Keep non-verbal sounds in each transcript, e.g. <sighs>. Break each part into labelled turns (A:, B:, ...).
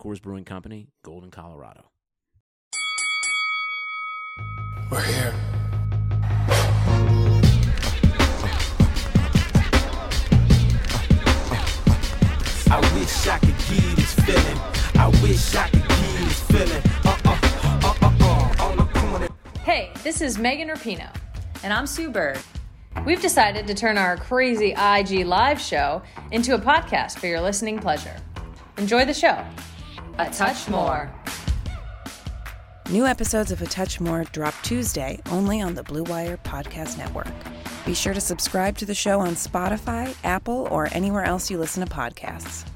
A: Coors Brewing Company, Golden, Colorado.
B: We're here.
C: I wish I could give this feeling. I wish I could give this feeling. Uh uh uh uh uh. On the corner.
D: Hey, this is Megan Rapinoe, and I'm Sue Bird. We've decided to turn our crazy IG live show into a podcast for your listening pleasure. Enjoy the show. A touch more.
E: New episodes of A Touch More drop Tuesday only on the Blue Wire Podcast Network. Be sure to subscribe to the show on Spotify, Apple, or anywhere else you listen to podcasts.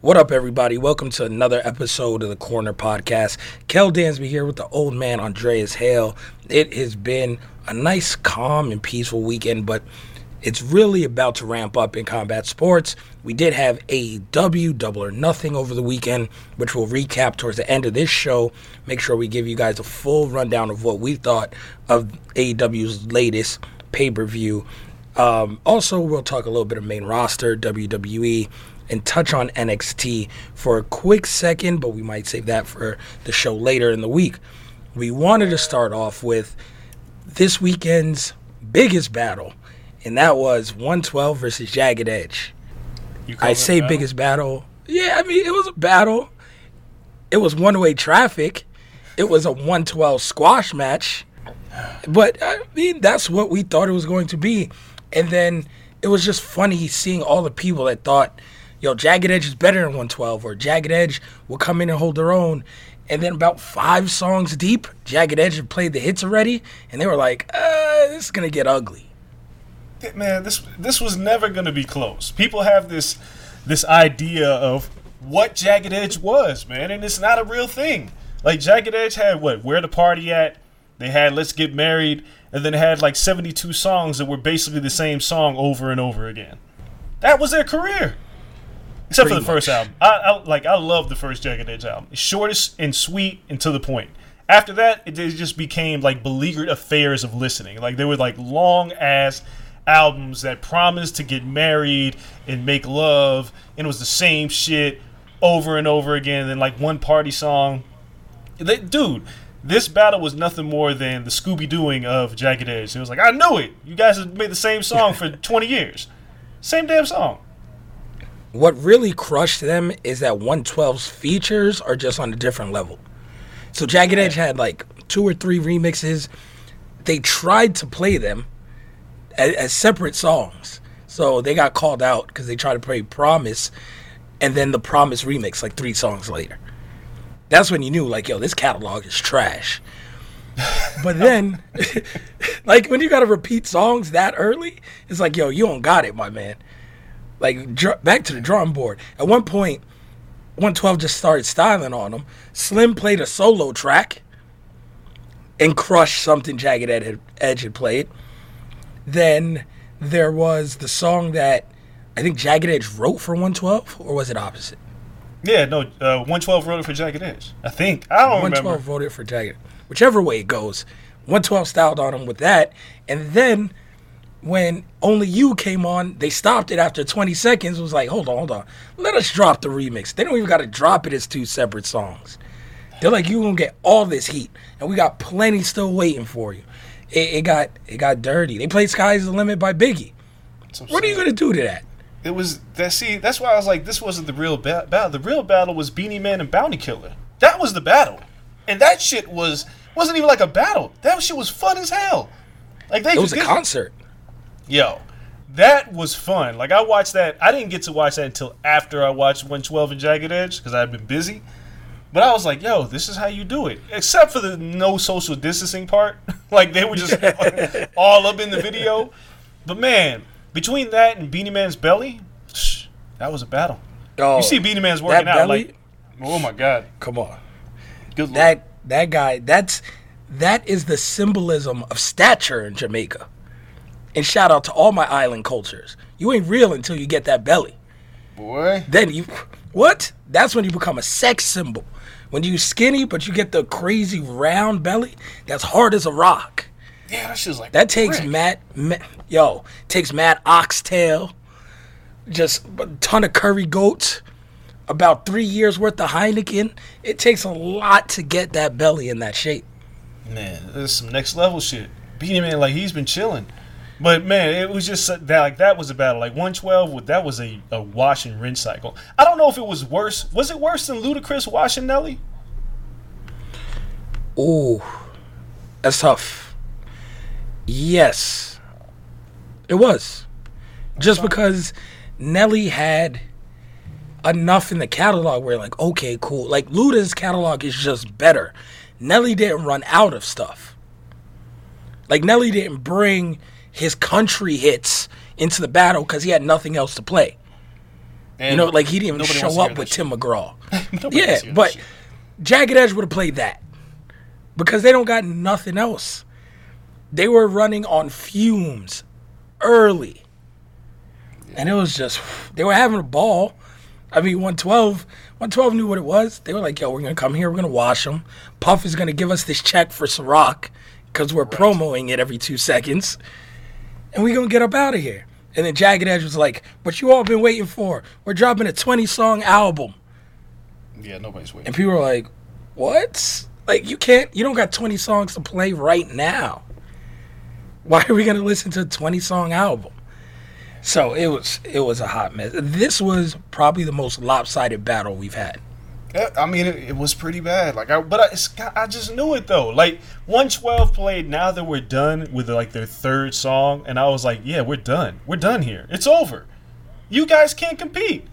B: What up, everybody? Welcome to another episode of the Corner Podcast. Kel Dansby here with the old man Andreas Hale. It has been a nice, calm, and peaceful weekend, but it's really about to ramp up in combat sports. We did have AEW Double or Nothing over the weekend, which we'll recap towards the end of this show. Make sure we give you guys a full rundown of what we thought of AEW's latest pay per view. Um, also, we'll talk a little bit of main roster, WWE, and touch on NXT for a quick second, but we might save that for the show later in the week. We wanted to start off with this weekend's biggest battle, and that was 112 versus Jagged Edge. I say biggest battle. Yeah, I mean, it was a battle. It was one way traffic. It was a 112 squash match. But I mean, that's what we thought it was going to be. And then it was just funny seeing all the people that thought, yo, Jagged Edge is better than 112, or Jagged Edge will come in and hold their own. And then about five songs deep, Jagged Edge had played the hits already, and they were like, uh, this is going to get ugly.
F: Man, this this was never gonna be close. People have this this idea of what Jagged Edge was, man, and it's not a real thing. Like Jagged Edge had what? Where the party at? They had Let's Get Married, and then had like 72 songs that were basically the same song over and over again. That was their career. Except
B: Pretty
F: for the first album. I, I like I love the first Jagged Edge album. It's shortest and sweet and to the point. After that, it just became like beleaguered affairs of listening. Like there were like long ass albums that promised to get married and make love, and it was the same shit over and over again. And then like one party song. They, dude, this battle was nothing more than the Scooby Dooing of Jagged Edge. It was like I knew it. You guys have made the same song for <laughs> 20 years, same damn song.
B: What really crushed them is that 112's features are just on a different level. So Jagged Edge had like two or three remixes. They tried to play them as, as separate songs. So they got called out because they tried to play Promise and then the Promise remix like three songs later. That's when you knew, like, yo, this catalog is trash. But <laughs> then, <laughs> like, when you got to repeat songs that early, it's like, yo, you don't got it, my man like dr- back to the drawing board. At one point, 112 just started styling on him. Slim played a solo track and crushed something Jagged Ed Edge had played. Then there was the song that I think Jagged Edge wrote for 112, or was it opposite?
F: Yeah, no, uh, 112 wrote it for Jagged Edge. I think. I don't
B: 112
F: remember.
B: voted for Jagged. Whichever way it goes, 112 styled on him with that. And then when Only You came on, they stopped it after 20 seconds. It was like, hold on, hold on. Let us drop the remix. They don't even got to drop it as two separate songs. They're like, you're gonna get all this heat, and we got plenty still waiting for you. It, it got it got dirty. They played "Sky's the Limit" by Biggie. What are you gonna do to that?
F: It was that. See, that's why I was like, this wasn't the real ba- battle. The real battle was Beenie Man and Bounty Killer. That was the battle, and that shit was wasn't even like a battle. That shit was fun as hell. Like they
B: It was a concert.
F: Yo, that was fun. Like I watched that. I didn't get to watch that until after I watched 112 and Jagged Edge because I'd been busy. But I was like, yo, this is how you do it. Except for the no social distancing part. <laughs> like they were just <laughs> all up in the video. But man, between that and Beenie Man's belly, shh, that was a battle.
B: Oh,
F: you see Beenie Man's working out
B: belly?
F: like, oh my god,
B: Come on.
F: good lord.
B: that that guy that's that is the symbolism of stature in Jamaica. And shout out to all my island cultures. You ain't real until you get that belly.
F: boy.
B: Then you what? That's when you become a sex symbol. When you skinny but you get the crazy round belly, that's hard as a rock.
F: Yeah, that shit's like
B: That takes. Matt, ma yo, takes Matt oxtail, just a ton of curry goats, about three years worth of Heineken. It takes a lot to get that belly in that shape.
F: Man, this is some next level shit. Beenie Man, like he's been chilling, but man, it was just that like that was a battle. Like 112, with- that was a, a wash and rinse cycle. I don't know if it was worse. Was it worse than Ludacris washing Nelly?
B: Ooh, that's tough. Yes, it was. Just because Nelly had enough in the catalog where, like, okay, cool. Like, Luda's catalog is just better. Nelly didn't run out of stuff. Like, Nelly didn't bring his country hits into the battle because he had nothing else to play.
F: And
B: You know, like, he didn't even show
F: to
B: up with. Tim McGraw. <laughs> Yeah,
F: wants to hear that
B: but. Jagged Edge would have played that because they don't got nothing else. They were running on fumes early, and it was just they were having a ball. I mean, 112, 112 knew what it was. They were like, "Yo, we're gonna come here, we're gonna wash them. Puff is gonna give us this check for Ciroc because we're promoting it every two seconds, and we gonna get up out of here." And then Jagged Edge was like, "What you all been waiting for? We're dropping a 20 song album."
F: yeah, nobody's waiting.
B: And people are like, "What? Like you can't? You don't got 20 songs to play right now. Why are we gonna listen to a 20 song album?" So it was it was a hot mess. This was probably the most lopsided battle we've had.
F: I mean, it, it was pretty bad. Like, I, but I, I just knew it though. Like, 112 played. Now that we're done with like their third song, and I was like, yeah, we're done. We're done here. It's over. You guys can't compete.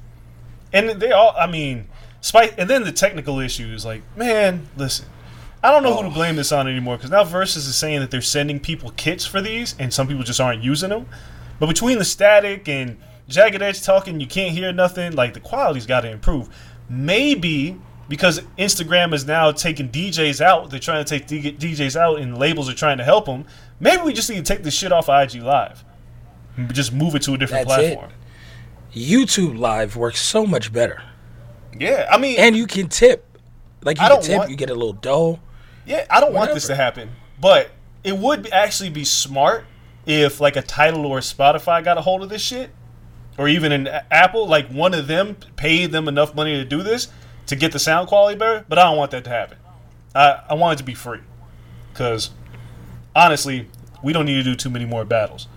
F: And they all, I mean, spite. And then the technical issues. Like, man, listen. I don't know who to oh. blame this on anymore because now Versus is saying that they're sending people kits for these, and some people just aren't using them. But between the static and Jagged Edge talking, you can't hear nothing. Like the quality's got to improve. Maybe because Instagram is now taking DJs out, they're trying to take DJs out, and labels are trying to help them. Maybe we just need to take this shit off of IG Live, and just move it to a different
B: That's it.
F: platform.
B: YouTube Live works so much better,
F: Yeah, I mean,
B: and you can tip. Like you
F: I don't
B: tip,
F: want-
B: you get a little dough.
F: Yeah, I don't want this to happen, but it would actually be smart if like a Tidal or Spotify got a hold of this shit, or even an Apple, like one of them paid them enough money to do this to get the sound quality better. But I don't want that to happen. I I want it to be free, because honestly, we don't need to do too many more battles.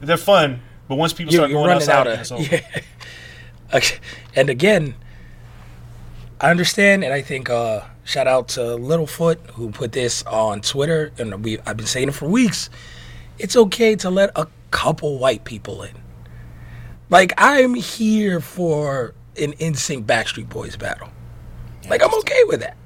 F: They're fun, but once people
B: You're,
F: start going outside,
B: out
F: it's <laughs> over.
B: Yeah. Okay. And again, I understand, and I think uh, shout out to Littlefoot who put this on Twitter, and we I've been saying it for weeks. It's okay to let a couple white people in. Like I'm here for an NSYNC Backstreet Boys battle. Like I'm okay with that.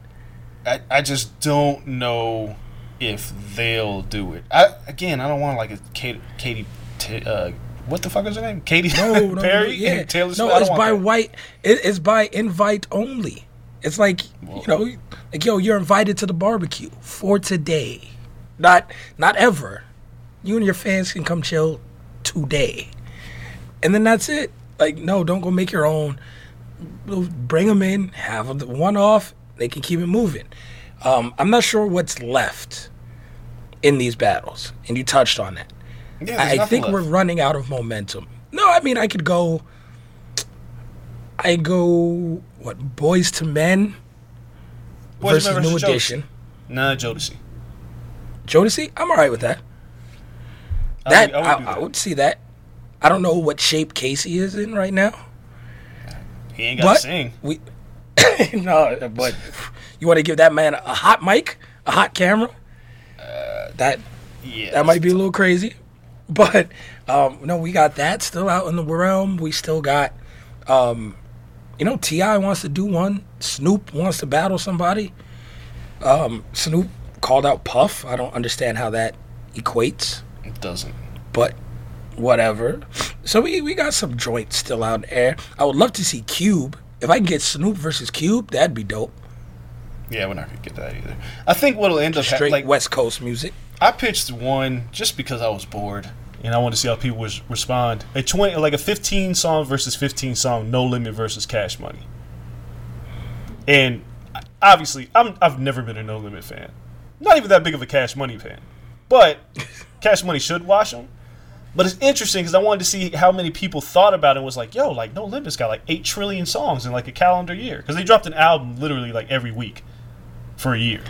F: I, I just don't know if they'll do it. I again, I don't want like a Katy T- uh, what the fuck is her name? Katy
B: No, no, <laughs>
F: Perry?
B: yeah,
F: and <laughs> Taylor Swift.
B: no, it's by
F: that.
B: white. It, it's by invite only. It's like you know, like yo, you're invited to the barbecue for today, not not ever. You and your fans can come chill today, and then that's it. Like no, don't go make your own. Bring them in, have one off. They can keep it moving. Um, I'm not sure what's left in these battles, and you touched on that.
F: Yeah,
B: I think
F: left.
B: we're running out of momentum. No, I mean I could go. I go what Boyz II Men
F: Boys
B: versus New
F: versus Jodeci.
B: Edition.
F: Nah, Jodeci.
B: Jodeci, I'm all right with that.
F: I
B: That
F: would-
B: I,
F: I would
B: I
F: that.
B: would see that. I don't know what shape K-Ci is in right now,
F: He ain't got to sing.
B: we <laughs> no, but you want to give that man a hot mic, a hot camera. that
F: Yeah,
B: that might be a little crazy, but um, no, we got that still out in the realm. We still got, um, you know, T.I. wants to do one. Snoop wants to battle somebody. Um, Snoop called out Puff. I don't understand how that equates,
F: It doesn't.
B: but whatever. So we we got some joints still out in air. I would love to see Cube. If I can get Snoop versus Cube, that'd be dope.
F: Yeah, we're not gonna get that either. I think what'll end up hap-
B: Straight
F: like
B: West Coast music.
F: I pitched one just because I was bored and I wanted to see how people was respond. A twenty, like a fifteen song versus fifteen song, No Limit versus Cash Money. And obviously, I'm I've never been a No Limit fan. Not even that big of a Cash Money fan, but <laughs> Cash Money should watch them. But it's interesting because I wanted to see how many people thought about it. and Was like, yo, like No Limit's got like eight trillion songs in like a calendar year because they dropped an album literally like every week for a year.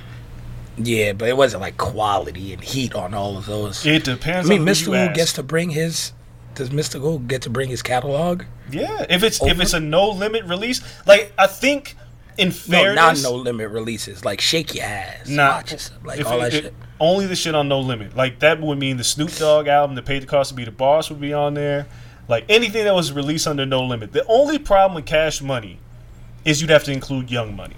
B: Yeah, but it wasn't like quality and heat on all of those.
F: It depends.
B: I mean,
F: on
B: Mr.
F: ask.
B: gets to bring his. Does Mr. Who get to bring his catalog?
F: Yeah, if it's if it's a no limit release, like I think in
B: No, not no limit releases. Like shake your ass,
F: nah,
B: watch yourself, like all
F: it-
B: that
F: it-
B: shit.
F: Only the shit on no limit. Like that would mean the Snoop Dogg album, the Pay the Cost to Be the Boss would be on there. Like anything that was released under no limit. The only problem with Cash Money is you'd have to include Young Money,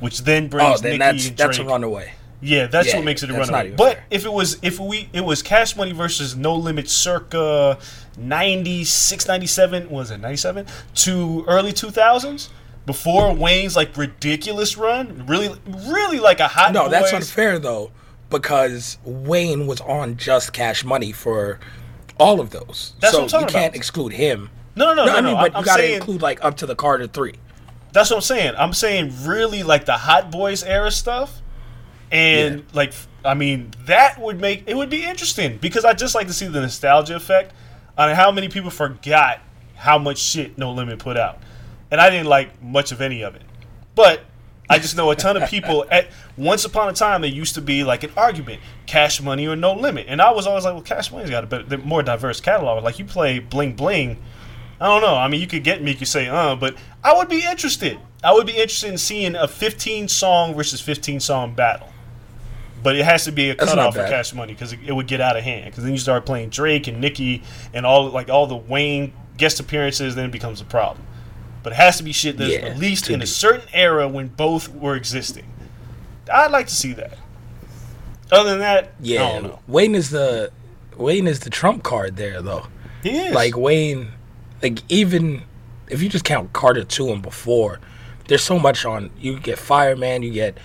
F: which then oh, brings
B: Oh, then
F: Nicki
B: that's
F: and
B: that's a
F: Drake.
B: runaway.
F: Yeah, that's
B: Yeah,
F: what makes it a runaway. But
B: fair.
F: if it was if we it was Cash Money versus No Limit circa 96 97 was it 97 to early 2000s before Wayne's like ridiculous run, really really like a hot
B: No, that's unfair though, because Wayne was on just Cash Money for all of those.
F: That's
B: so
F: what I'm talking
B: you can't
F: about.
B: exclude him.
F: No, no, no, no,
B: I
F: no.
B: but
F: I'm
B: you gotta
F: saying,
B: include like up to the Carter three.
F: That's what I'm saying. I'm saying really like the Hot Boys era stuff, and
B: Yeah.
F: like I mean that would make it would be interesting because I just like to see the nostalgia effect on how many people forgot how much shit No Limit put out, and I didn't like much of any of it, but. I just know a ton of people. <laughs> At once upon a time, there used to be like an argument: Cash Money or No Limit, and I was always like, "Well, Cash Money's got a better, more diverse catalog. Like you play Bling Bling, I don't know. I mean, you could get me, you could say, uh, but I would be interested. I would be interested in seeing a 15 song versus 15 song battle. But it has to be a
B: That's
F: cutoff for. Cash Money because it, it would get out of hand. Because then you start playing Drake and Nicki and all like all the Wayne guest appearances, then it becomes a problem. But it has to be shit that's
B: Yeah,
F: released in a certain era when both were existing. I'd like to see that. Other than that, I
B: Yeah,
F: don't know.
B: Wayne is the Wayne is the trump card there though.
F: He is
B: Like Wayne, like even if you just count Carter two and before, there's so much on. You get Fireman, you get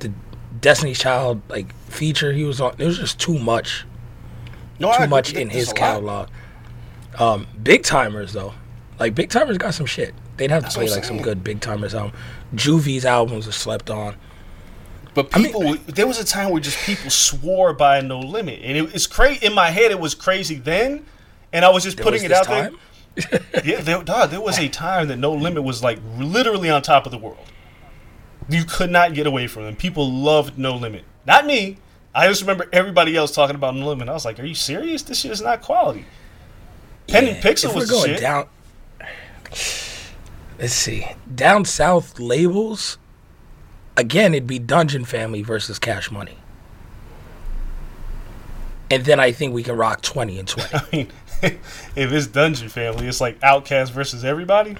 B: the Destiny Child like feature he was on. It was just too much,
F: no,
B: too
F: agree.
B: much in his
F: lot.
B: catalog. Um, Big Tymers though, like Big Tymers got some shit. They'd have to play like some good Big Tymers album. Juvie's albums are slept on.
F: But
B: mean-
F: people, there was a time where just people swore by No Limit, and it, it's crazy. In my head, it was crazy then, and I was just putting
B: was
F: it out
B: time.
F: there. <laughs> Yeah, there, dog, there was a time that No Limit was like literally on top of the world. You could not get away from them. People loved No Limit. Not me. I just remember everybody else talking about No Limit. I was like, "Are you serious? This shit is not quality." Pen and Pixel was
B: we're going
F: shit.
B: down let's see down south labels again it'd be dungeon family versus cash money and then i think we can rock 20 and 20 <laughs>
F: I mean, <laughs> if it's Dungeon Family, it's like Outkast versus everybody.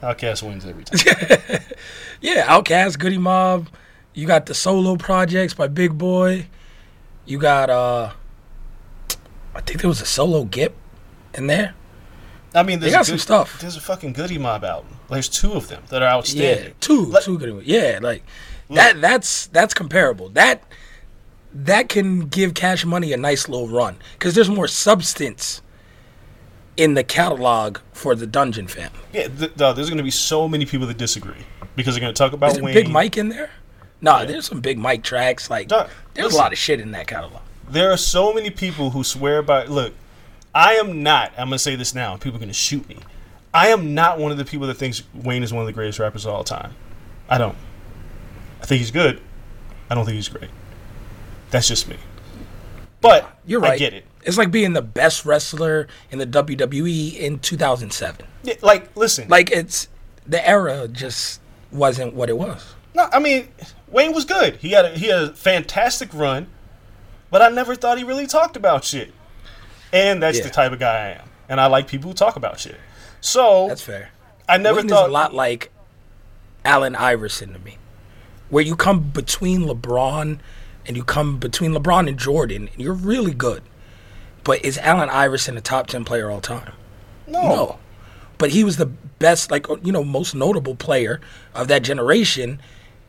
F: Outkast wins every time. <laughs>
B: yeah Outkast Goodie Mob you got the solo projects by Big Boi you got uh i think there was a solo Gipp in there
F: I mean,
B: They got
F: a
B: some stuff.
F: There's a fucking Goodie Mob album. There's two of them that are outstanding.
B: Yeah,
F: two,
B: two good. Yeah, like that. That's that's comparable. That that can give Cash Money a nice little run because there's more substance in the catalog for the Dungeon family.
F: Yeah, th- th- there's going to be so many people that disagree because they're going to talk about
B: Is there
F: Wayne.
B: Big Mike in there? No, there's some Big Mike tracks. Like
F: Dog,
B: there's
F: listen.
B: a lot of shit in that catalog.
F: There are so many people who swear by. Look, I am not. I'm going to say this now. People are going to shoot me. I am not one of the people that thinks Wayne is one of the greatest rappers of all time. I don't. I think he's good. I don't think he's great. That's just me. But
B: You're right.
F: I get it.
B: It's like being the best wrestler in the WWE in 2007.
F: Yeah, like, listen.
B: Like it's the era just wasn't what it was.
F: No, I mean Wayne was good. He had a, he had a fantastic run, but I never thought he really talked about shit. And that's
B: Yeah.
F: the type of guy I am, and I like people who talk about shit. So
B: That's fair.
F: I never
B: Wayne
F: thought
B: is a lot like Allen Iverson to me, where you come between LeBron and you come between LeBron and Jordan, and you're really good. But is Allen Iverson a top ten player all time?
F: no.
B: No. But he was the best, like you know, most notable player of that generation,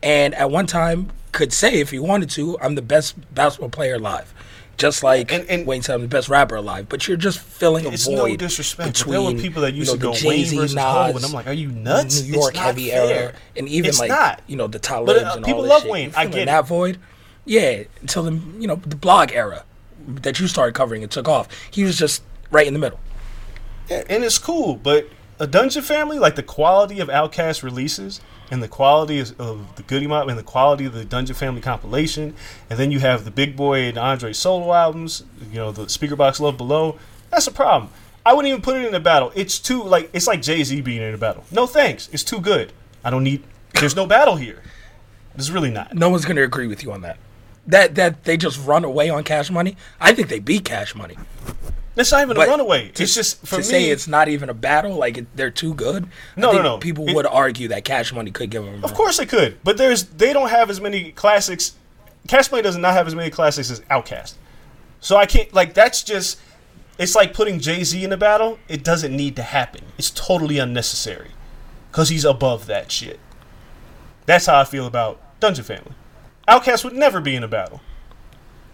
B: and at one time could say, if he wanted to, I'm the best basketball player alive. Just like
F: And- and-
B: Wayne said, I'm the best rapper alive. But you're just filling a
F: It's
B: void.
F: no disrespect.
B: between
F: there were people that used
B: you know,
F: to go Wayne versus
B: Nas,
F: and I'm like, are you nuts?
B: New York heavy
F: fair.
B: era, and even
F: it's
B: like
F: not.
B: you know the Talibs
F: But, uh,
B: and
F: people
B: all
F: love
B: shit.
F: Wayne. I get it.
B: that void. Yeah, until the you know the blog era that you started covering and took off. He was just right in the middle.
F: Yeah, and it's cool, but a Dungeon Family, like the quality of Outkast releases and the quality of, of the Goodie Mob and the quality of the Dungeon Family compilation, and then you have the Big Boi and Andre solo albums, you know, the Speakerboxxx Love Below. That's a problem. I wouldn't even put it in a battle. It's too like it's like Jay Z being in a battle. No thanks. It's too good. I don't need. There's no battle here. There's really not.
B: No one's going to agree with you on that. That that they just run away on Cash Money. I think they beat Cash Money.
F: It's not even
B: But
F: a runaway.
B: to-
F: It's just for
B: to
F: me.
B: say it's not even a battle. Like it, they're too good.
F: No,
B: I think
F: no, no.
B: People
F: It-
B: would argue that Cash Money could give them.
F: Of course they could, but there's they don't have as many classics. Cash Money does not have as many classics as Outkast. So I can't like that's just it's like putting Jay Z in a battle. It doesn't need to happen. It's totally unnecessary because he's above that shit. That's how I feel about Dungeon Family. Outkast would never be in a battle.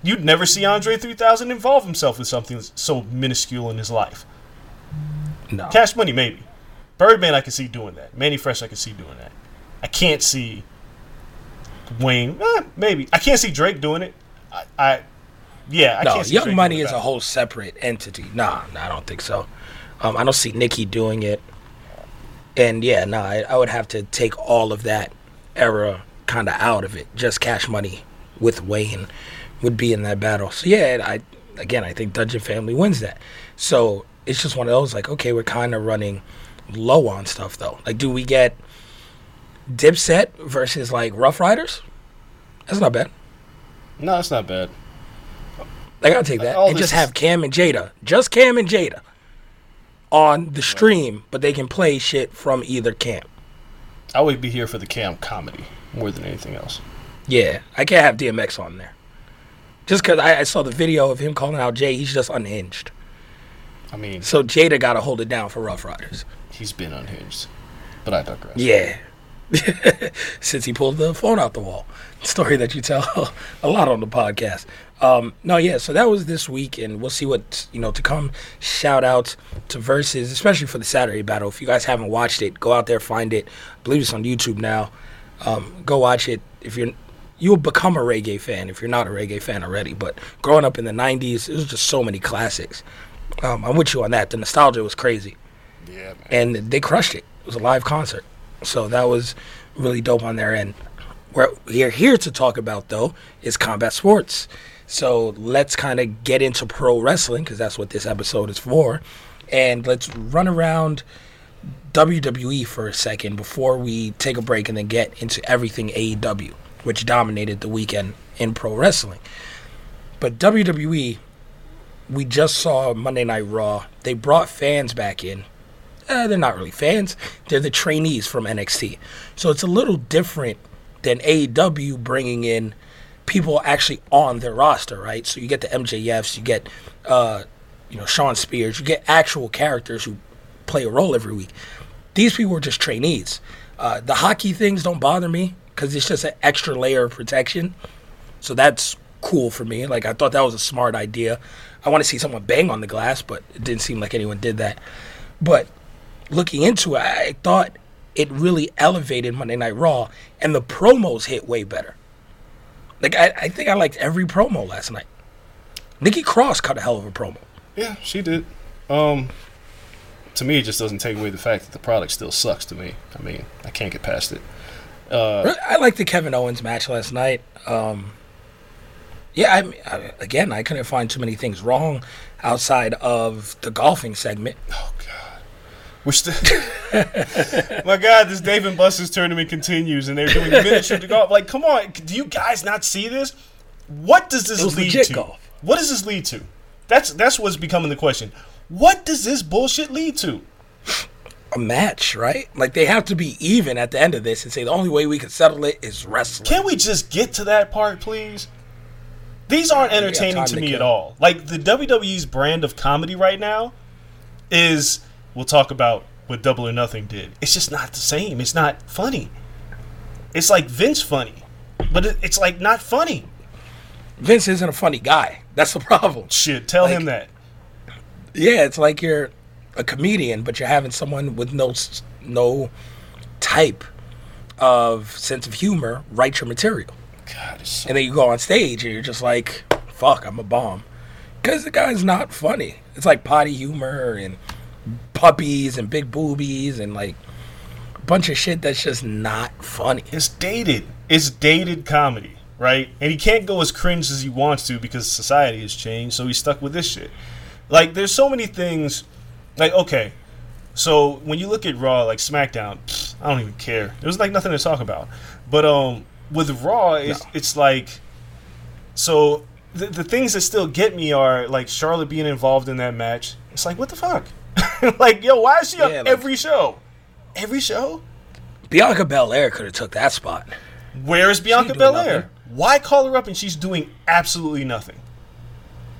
F: You'd never see Andre 3000 involve himself with something so minuscule in his life.
B: No.
F: Cash Money, maybe. Birdman, I can see doing that. Mannie Fresh, I can see doing that. I can't see Wayne, eh, maybe. I can't see Drake doing it. I, I yeah, I
B: no,
F: can't see
B: Young
F: Drake
B: Money is a whole separate entity. Nah, nah, I don't think so. Um, I don't see Nicki doing it. And yeah, nah, I, I would have to take all of that era kind of out of it. Just Cash Money with Wayne would be in that battle. So yeah, I again, I think Dungeon Family wins that. So it's just one of those like, okay, we're kind of running low on stuff though. Like, do we get Dipset versus like Ruff Ryders? That's not bad.
F: No, that's not bad.
B: I gotta take that
F: All
B: and just have Cam and Jada, just Cam and Jada, on the stream, but they can play shit from either camp.
F: I would be here for the Cam comedy more than anything else.
B: Yeah, I can't have DMX on there, just because I, I saw the video of him calling out Jay. He's just unhinged.
F: I mean,
B: So Jada got to hold it down for Ruff Ryders.
F: he's been unhinged, but I digress.
B: Yeah, <laughs> since he pulled the phone out the wall, story that you tell <laughs> a lot on the podcast. Um, no, yeah. So that was this week, and we'll see what you know to come. Shout out to Versus, especially for the Saturday battle. If you guys haven't watched it, go out there find it. I believe it's on YouTube now. Um, go watch it. If you're you'll become a reggae fan if you're not a reggae fan already. But growing up in the '90s, it was just so many classics. Um, I'm with you on that. The nostalgia was crazy
F: Yeah, man.
B: and they crushed it. It was a live concert, so that was really dope on their end. What we're here to talk about though is combat sports. So let's kind of get into pro wrestling because that's what this episode is for, and let's run around WWE for a second before we take a break and then get into everything AEW, which dominated the weekend in pro wrestling. But WWE, we just saw Monday Night Raw. They brought fans back in uh, they're not really fans. They're the trainees from NXT. So it's a little different than AEW bringing in people actually on their roster, right? So you get the MJFs, you get, uh, you know, Shawn Spears, you get actual characters who play a role every week. These people were just trainees. Uh, the hockey things don't bother me because it's just an extra layer of protection. So that's cool for me. Like I thought that was a smart idea. I want to see someone bang on the glass, but it didn't seem like anyone did that. But looking into it, I thought it really elevated Monday Night Raw, and the promos hit way better. Like I, I think I liked every promo last night. Nikki Cross cut a hell of a promo.
F: Yeah, she did. Um, to me, it just doesn't take away the fact that the product still sucks. To me, I mean, I can't get past it. Uh,
B: I liked the Kevin Owens match last night. Um, yeah, I, I, again, I couldn't find too many things wrong outside of the golfing segment.
F: oh God, we're still. <laughs> My God, this Dave and Buster's tournament continues, and they're doing miniature to <laughs> golf. Like, come on, do you guys not see this? What does this lead to?
B: golf.
F: What does this lead to? That's that's what's becoming the question. What does this bullshit lead to?
B: A match, right? Like they have to be even at the end of this and say the only way we can settle it is wrestling.
F: Can we just get to that part, please? These aren't entertaining to
B: to
F: me
B: kill.
F: at all. Like the WWE's brand of comedy right now is we'll talk about what Double or Nothing did. It's just not the same. It's not funny. It's like Vince funny, but it's like not funny.
B: Vince isn't a funny guy. That's the problem.
F: Shit, tell him that.
B: Yeah, it's like you're a comedian, but you're having someone with no no type of sense of humor write your material.
F: God, it's so
B: and then you go on stage and you're just like, "Fuck, I'm a bomb," because the guy's not funny. It's like potty humor and puppies and big boobies and like a bunch of shit that's just not funny.
F: it's dated. It's dated comedy, right? And he can't go as cringe as he wants to because society has changed, so he's stuck with this shit. Like, there's so many things. Like, okay, so when you look at Raw, like SmackDown, pfft, I don't even care. There's like nothing to talk about. But um, with Raw, it's, it's like, so the, the things that still get me are like Charlotte being involved in that match. It's like, what the fuck? <laughs> like, yo, why is she on
B: like-
F: every show? Every show?
B: Bianca Belair could have took that spot.
F: Where is Bianca Belair?
B: nothing.
F: Why call her up and she's doing absolutely nothing?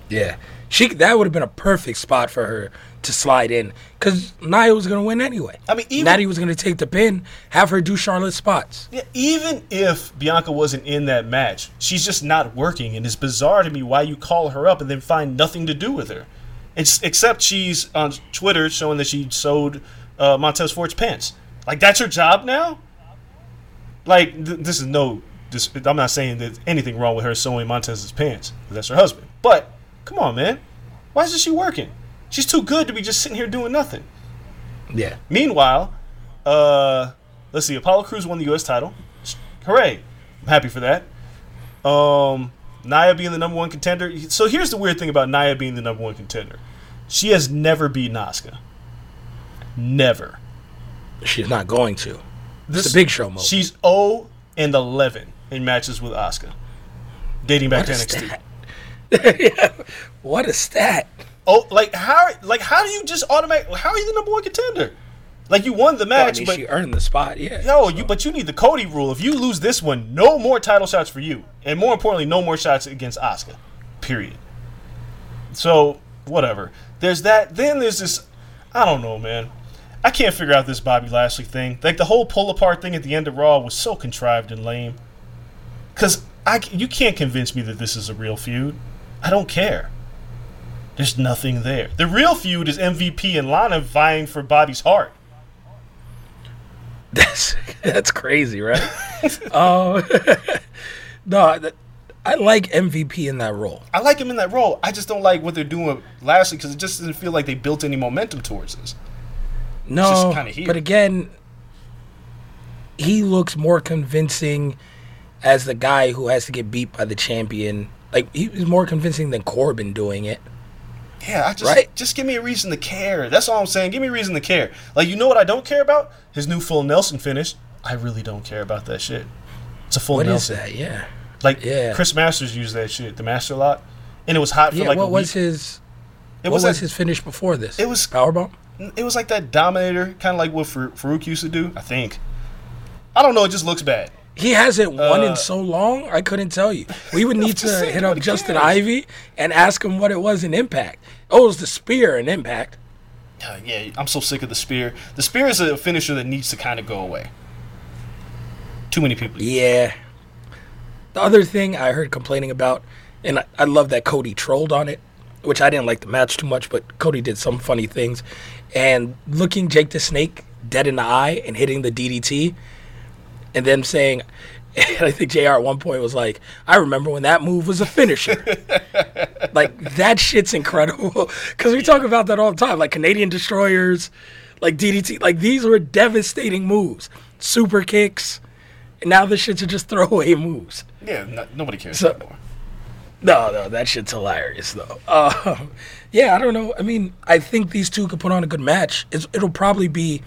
B: Yeah, she that would have been a perfect spot for her to slide in because Nia was gonna win anyway.
F: I mean, even-
B: Natty was gonna take the pin, have her do Charlotte's spots.
F: Yeah, even if Bianca wasn't in that match, she's just not working, and it's bizarre to me why you call her up and then find nothing to do with her. It's except she's on Twitter showing that she sewed uh, Montez Ford's pants. Like that's her job now. Like th- this is no. This, I'm not saying there's anything wrong with her sewing Montez's pants. That's her husband. But come on, man, why isn't she working? She's too good to be just sitting here doing nothing.
B: Yeah,
F: Meanwhile, uh, let's see. Apollo Crews won the U.S. title. Hooray! I'm happy for that. Um, Nia being the number one contender. So here's the weird thing about Nia being the number one contender. She has never beaten Asuka. Never.
B: she's not going to.
F: This
B: the Big Show mode.
F: She's 0 and 11 in matches with Asuka, dating back
B: What
F: to
B: a
F: NXT. <laughs>
B: stat. what a stat.
F: Oh, like how? Like how do you just automatic? How are you the number one contender? Like you won the
B: Well, I
F: match,
B: mean,
F: but
B: she earned the spot. Yeah.
F: Yo, you but you need the Cody rule. If you lose this one, no more title shots for you, and more importantly, no more shots against Asuka. Period. So whatever. There's that. Then there's this. I don't know, man. I can't figure out this Bobby Lashley thing. Like the whole pull apart thing at the end of Raw was so contrived and lame. Cause I you can't convince me that this is a real feud. I don't care. There's nothing there. The real feud is MVP and Lana vying for Bobby's heart. <laughs>
B: That's that's crazy, right? <laughs> um, <laughs> no, that, I like MVP in that role.
F: I like him in that role. I just don't like what they're doing Lashley because it just doesn't feel like they built any momentum towards this.
B: No, but again, he looks more convincing as the guy who has to get beat by the champion. Like he was more convincing than Corbin doing it.
F: Yeah, I just
B: Right?
F: just give me a reason to care. That's all I'm saying. Give me a reason to care. Like you know what I don't care about? His new full Nelson finish. I really don't care about that shit. It's a full
B: What is
F: Nelson.
B: that? Yeah,
F: Like
B: Yeah.
F: Chris Masters used that shit, the Master Lock, and it was hot for
B: yeah.
F: like
B: what
F: a
B: was
F: week.
B: his?
F: it
B: What
F: was,
B: was
F: that-
B: his finish before this?
F: It was-
B: powerbomb.
F: Mm, it was like that Dominator, kind of like what Far- Faarooq used to do. I think. I don't know. It just looks bad.
B: He hasn't won
F: Uh,
B: in so long. I couldn't tell you. We would <laughs> need to hit up Justin
F: cares.
B: Ivy and ask him what it was in Impact. Oh, it was the spear in Impact.
F: Uh, yeah, I'm so sick of the spear. The spear is a finisher that needs to kind of go away. Too many people.
B: Yeah. The other thing I heard complaining about, and I, I love that Cody trolled on it, which I didn't like the match too much, but Cody did some funny things. And looking Jake the Snake dead in the eye and hitting the DDT, and then saying, <laughs> and I think JR at one point was like, I remember when that move was a finisher. <laughs> like, that shit's incredible. <laughs> Because we talk about that all the time. Like, Canadian destroyers, like DDT, like, these were devastating moves. Super kicks. And now the shits just throwaway moves.
F: Yeah, no, nobody cares
B: So-
F: anymore.
B: No, no, that shit's hilarious though. Uh, yeah, I don't know. I mean, I think these two could put on a good match. It's, it'll probably be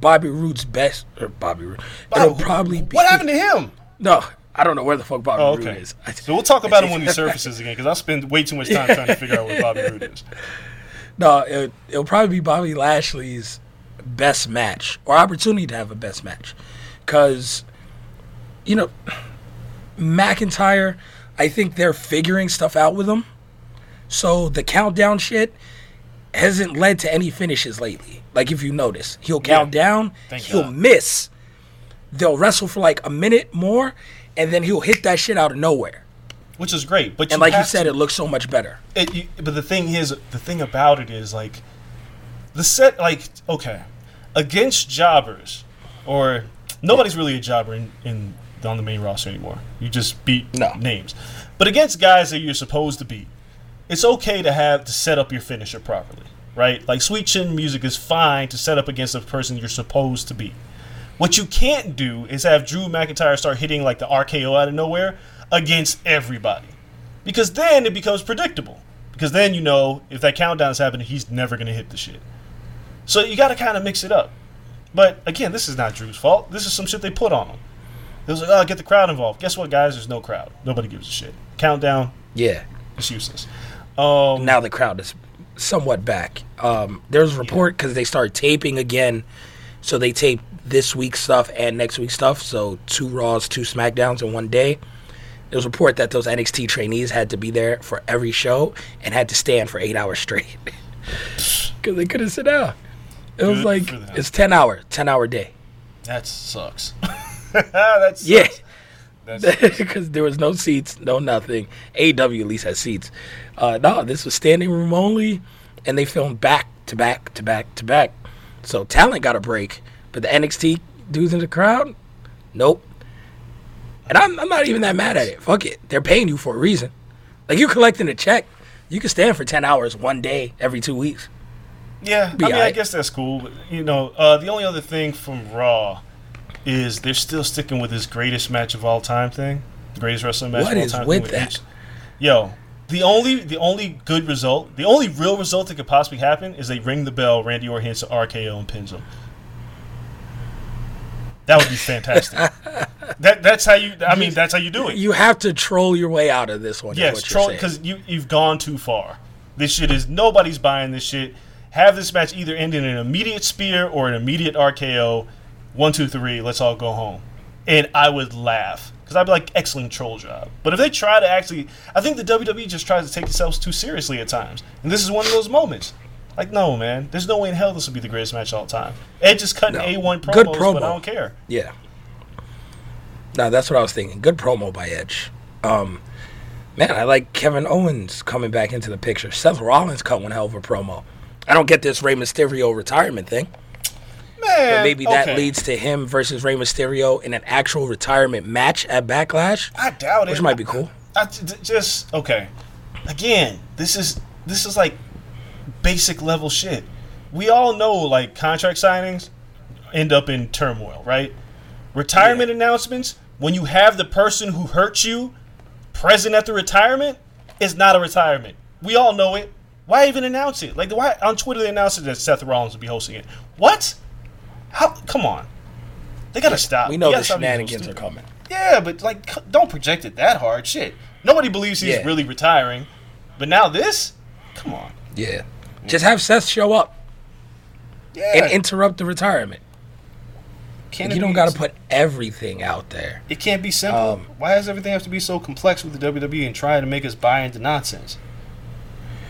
B: Bobby Roode's best, or Bobby Roode. It'll probably be.
F: What happened to him?
B: No, I don't know where the fuck Bobby
F: Oh,
B: Roode is.
F: So we'll talk about him when he <laughs> surfaces again, because I spend way too much time trying to figure out where Bobby Roode is. <laughs>
B: no, it, it'll probably be Bobby Lashley's best match or opportunity to have a best match, because you know McIntyre. I think they're figuring stuff out with him. So the countdown shit hasn't led to any finishes lately. Like if you notice, he'll count down,
F: Thank
B: he'll
F: God.
B: miss. They'll wrestle for like a minute more, and then he'll hit that shit out of nowhere.
F: Which is great, but
B: And like you said,
F: to-
B: it looks so much better.
F: it, you, but the thing is, the thing about it is like the set. Like okay, against jobbers, or nobody's really a jobber in, in on the main roster anymore. You just beat
B: No.
F: names, but against guys that you're supposed to beat, it's okay to have to set up your finisher properly, right? Like Sweet Chin Music is fine to set up against a person you're supposed to beat. What you can't do is have Drew McIntyre start hitting like the RKO out of nowhere against everybody. Because then it becomes predictable. Because then you know if that countdown is happening, he's never going to hit the shit. So you got to kind of mix it up. But again, this is not Drew's fault. This is some shit they put on him. It was like, oh, get the crowd involved. Guess what, guys? There's no crowd. Nobody gives a shit. Countdown,
B: Yeah.
F: it's useless. Um,
B: now the crowd is somewhat back. Um, there's a report because they started taping again, so they tape this week's stuff and next week's stuff. So two Raws, two Smackdowns in one day. There was a report that those NXT trainees had to be there for every show and had to stand for eight hours <laughs> straight because they couldn't sit down. It was like it's ten hour, ten hour day.
F: that sucks. <laughs> that sucks.
B: Yeah. Because <laughs> there was no seats, no nothing. AW at least has seats. Uh, no, this was standing room only, and they filmed back to back to back to back. So talent got a break, but the NXT dudes in the crowd, nope. And I'm, I'm not even that mad at it. Fuck it, they're paying you for a reason. Like you collecting a check, you can stand for ten hours one day every two weeks.
F: Yeah,
B: Be
F: I mean, I guess that's cool. But, you know, uh, the only other thing from Raw is they're still sticking with this greatest match of all time thing, the greatest wrestling match
B: What
F: of all
B: is
F: time.
B: with that?
F: Yo, the only the only good result, the only real result that could possibly happen is they ring the bell, Randy Orton hits the RKO and pins him. That would be fantastic. <laughs> that that's how you. I mean, that's how you do it.
B: You have to troll your way out of this one.
F: Yes, troll because you you've gone too far. This shit is nobody's buying this shit. Have this match either end in an immediate spear or an immediate RKO. One, two, three. Let's all go home. And I would laugh because I'd be like, excellent troll job. But if they try to actually, I think the WWE just tries to take themselves too seriously at times, and this is one of those moments. Like, no, man, there's no way in hell this will be the greatest match of all time. Edge is cutting
B: No.
F: A1 promos,
B: Good
F: but. I don't care.
B: Yeah. No, that's what I was thinking. Good promo by Edge. Um, man, I like Kevin Owens coming back into the picture. Seth Rollins cut one hell of a promo. I don't get this Rey Mysterio retirement thing.
F: Man,
B: maybe that
F: okay.
B: leads to him versus Rey Mysterio in an actual retirement match at Backlash,
F: I doubt it.
B: which might be cool.
F: I j- just okay. Again, this is this is like basic level shit. We all know like contract signings end up in turmoil, right? Retirement announcements when you have the person who hurt you present at the retirement is not a retirement. We all know it. Why even announce it? Like why on Twitter they announced it that Seth Rollins would be hosting it. What? How? Come on. They gotta stop.
B: We know the
F: gotta stop being so
B: shenanigans are coming.
F: Yeah, but like, don't project it that hard. Shit, nobody believes he's
B: Yeah.
F: really retiring. But now this, come on.
B: Yeah. Just have Seth show up
F: Yeah,
B: and interrupt the retirement.
F: Can
B: You don't got to put everything out there.
F: It can't be simple.
B: Um,
F: Why does everything have to be so complex with the WWE and trying to make us buy into nonsense?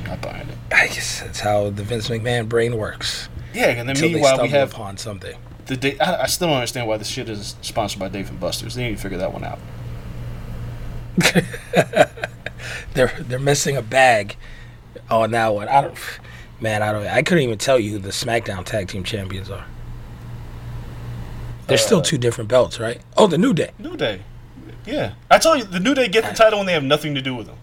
F: Not buying it.
B: I guess that's how the Vince McMahon brain works.
F: Yeah, and then meanwhile we have
B: upon something.
F: the. Da- I, I still don't understand why this shit is sponsored by Dave and Buster's. They need to figure that one out. <laughs>
B: They're they're missing a bag on that one. I don't, man. I don't. I couldn't even tell you who the SmackDown Tag Team Champions are. There's
F: Uh,
B: still two different belts, right? Oh, the New Day.
F: New Day. Yeah, I told you the New Day get the title when they have nothing to do with them.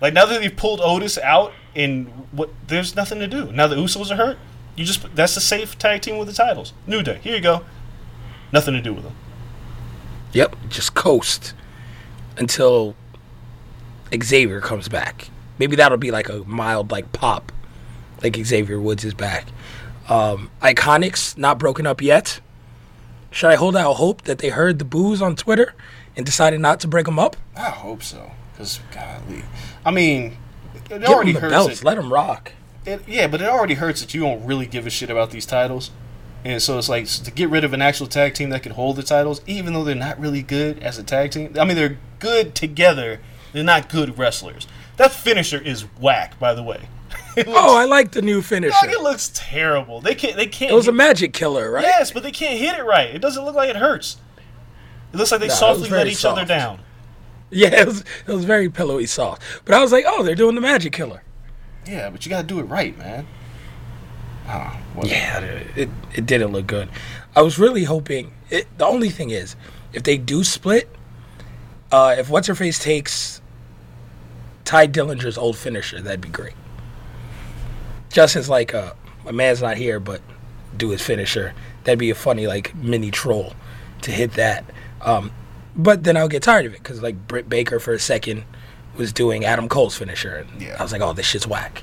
F: Like now that they've pulled Otis out, and what there's nothing to do. Now the Usos are hurt. You just that's a safe tag team with the titles. New Day. Here you go. Nothing to do with them.
B: Yep, just coast until Xavier comes back. Maybe that'll be like a mild like pop, like Xavier Woods is back. Um, Iconics not broken up yet. Should I hold out hope that they heard the boos on Twitter and decided not to break them up?
F: I hope so. Cause golly, I mean, it
B: Give
F: already
B: them the belts.
F: It,
B: Let them rock.
F: It, yeah, but it already hurts that you don't really give a shit about these titles. And so it's like to get rid of an actual tag team that can hold the titles, even though they're not really good as a tag team. I mean, they're good together. They're not good wrestlers. That finisher is whack, by the way. <laughs> Looks,
B: Oh, I like the new finisher.
F: Dog, it looks terrible. They can't. They can't.
B: It was a magic killer, right?
F: Yes, but they can't hit it right. It doesn't look like it hurts. It looks like they softly let each other down. <laughs>
B: Yeah, it was, it was very pillowy soft. But I was like, oh, they're doing the magic killer.
F: Yeah, but you gotta do it right, man. Whatever.
B: Yeah, it, it didn't look good. I was really hoping. It, the only thing is, if they do split, uh, if what's her face takes Tye Dillinger's old finisher, that'd be great. Justin's like uh, my man's not here, but do his finisher. That'd be a funny like mini troll to hit that. Um, but then I'll get tired of it because like Britt Baker for a second was doing Adam Cole's finisher, and
F: Yeah.
B: I was like, oh, this shit's whack.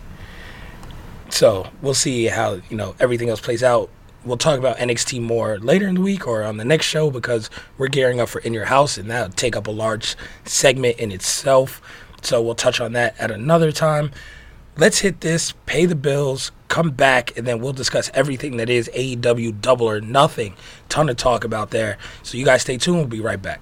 B: So we'll see how you know everything else plays out. We'll talk about NXT more later in the week or on the next show because we're gearing up for In Your House, and that'll take up a large segment in itself. So we'll touch on that at another time. Let's hit this, pay the bills, come back, and then we'll discuss everything that is AEW Double or Nothing. Ton to talk about there. So you guys stay tuned. We'll be right back.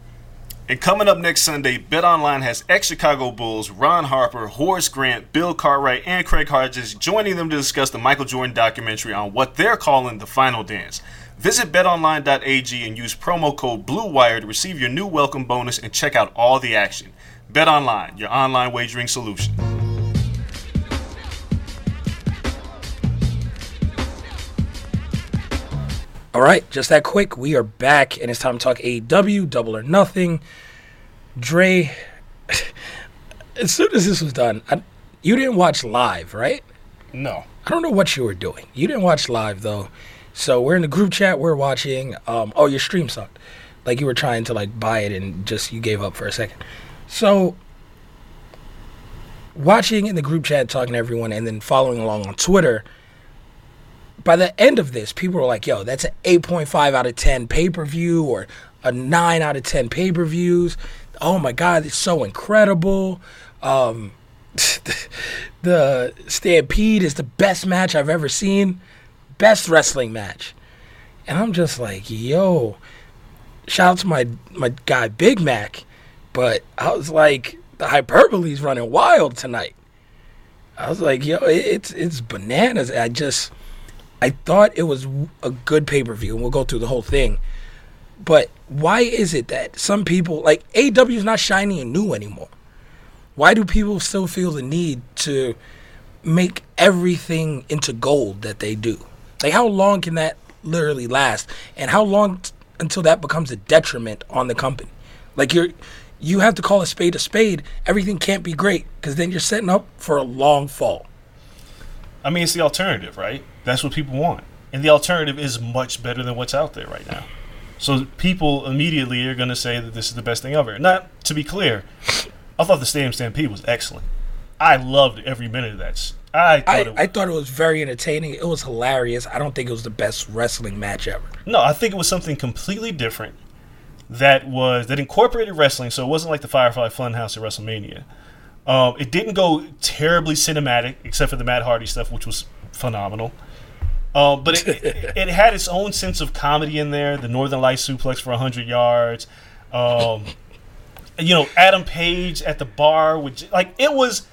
F: And coming up next Sunday, Bet Online has ex-Chicago Bulls Ron Harper, Horace Grant, Bill Cartwright, and Craig Hodges joining them to discuss the Michael Jordan documentary on what they're calling the final dance. Visit betonline.ag and use promo code BLUEWIRE to receive your new welcome bonus and check out all the action. BetOnline, your online wagering solution.
B: All right, just that quick. We are back, and it's time to talk AEW, Double or Nothing. Dre, <laughs> as soon as this was done, I, you didn't watch live, right?
F: No.
B: I don't know what you were doing. You didn't watch live though, so we're in the group chat. We're watching. Um, oh, your stream sucked. Like you were trying to like buy it and just you gave up for a second. So watching in the group chat, talking to everyone, and then following along on Twitter. By the end of this, people were like, "Yo, that's an 8.5 out of 10 pay per view, or a 9 out of 10 pay per views." Oh my God, it's so incredible. Um, <laughs> the Stampede is the best match I've ever seen, best wrestling match, and I'm just like, yo, shout out to my my guy Big Mac, but I was like, the hyperbole's running wild tonight. I was like, yo, it's it's bananas. I just, I thought it was a good pay per view, and we'll go through the whole thing. But why is it that some people like AW is not shiny and new anymore? Why do people still feel the need to make everything into gold that they do? Like, how long can that literally last? And how long t- until that becomes a detriment on the company? Like, you're you have to call a spade a spade. Everything can't be great because then you're setting up for a long fall.
F: I mean, it's the alternative, right? That's what people want. And the alternative is much better than what's out there right now. So people immediately are going to say that this is the best thing ever. Not to be clear, I thought the Stadium Stampede was excellent. I loved every minute of that. I thought
B: I,
F: it,
B: I thought it was very entertaining. It was hilarious. I don't think it was the best wrestling match ever.
F: no, I think it was something completely different. That was that incorporated wrestling, so it wasn't like the Firefly Funhouse at WrestleMania. Um, it didn't go terribly cinematic, except for the Matt Hardy stuff, which was phenomenal. Um, but it, it, <laughs> it had its own sense of comedy in there. The Northern Lights suplex for 100 yards. Um, you know, Adam Page at the bar. Which, like, it was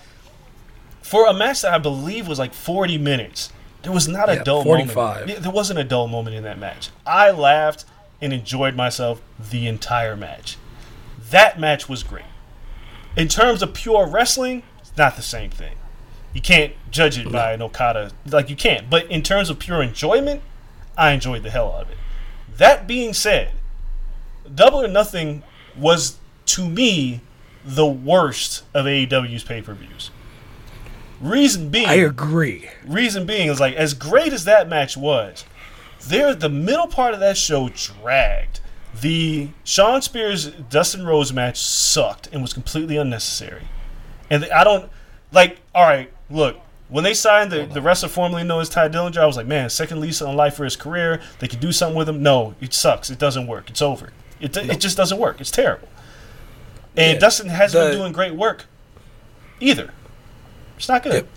F: for a match that I believe was like 40 minutes. There was not a
B: Yeah,
F: dull
B: 45.
F: moment. There wasn't a dull moment in that match. I laughed and enjoyed myself the entire match. That match was great. In terms of pure wrestling, it's not the same thing. You can't judge it by an Okada. Like, you can't. But in terms of pure enjoyment, I enjoyed the hell out of it. That being said, Double or Nothing was, to me, the worst of AEW's pay per views. Reason being,
B: I agree.
F: reason being is like as great as that match was, there the middle part of that show dragged. The Shawn Spears Dustin Rhodes match sucked and was completely unnecessary. And I don't like. All right, look. When they signed the, the wrestler formerly known as Tye Dillinger, I was like, man, second lease on life for his career. They could do something with him. No, it sucks. It doesn't work. It's over. It, it just doesn't work. It's terrible. And
B: Yeah,
F: Dustin hasn't
B: the-
F: been doing great work either. It's not good.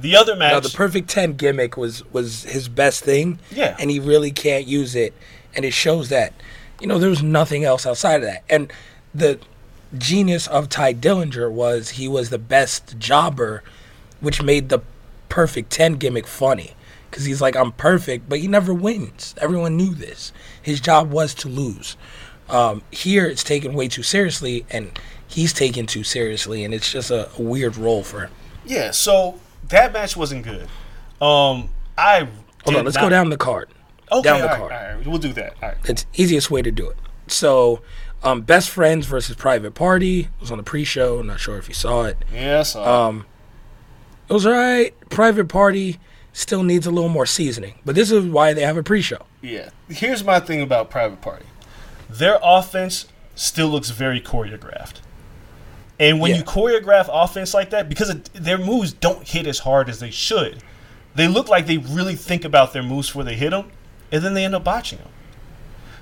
F: The other match,
B: Now the perfect ten gimmick was was his best thing.
F: Yeah.
B: And he really can't use it. And it shows that, you know, there was nothing else outside of that. And the genius of Tye Dillinger was he was the best jobber, which made the perfect ten gimmick funny. Because he's like, I'm perfect, but he never wins. Everyone knew this. His job was to lose. Um, here it's taken way too seriously, and he's taken too seriously, and it's just a, a weird role for him.
F: Yeah, so that match wasn't good. Um, I
B: Hold on, let's
F: not-
B: go down the card.
F: Okay,
B: down the
F: all right,
B: card.
F: all right, we'll do that. All right.
B: It's easiest way to do it. So, um, best friends versus private party was on the pre-show. Not sure if you saw it.
F: Yeah,
B: Um, It was alright. Private party still needs a little more seasoning, but this is why they have a pre-show.
F: yeah. Here's my thing about Private Party. Their offense still looks very choreographed. And when
B: Yeah.
F: you choreograph offense like that, because it, their moves don't hit as hard as they should, they look like they really think about their moves before they hit them, and then they end up botching them.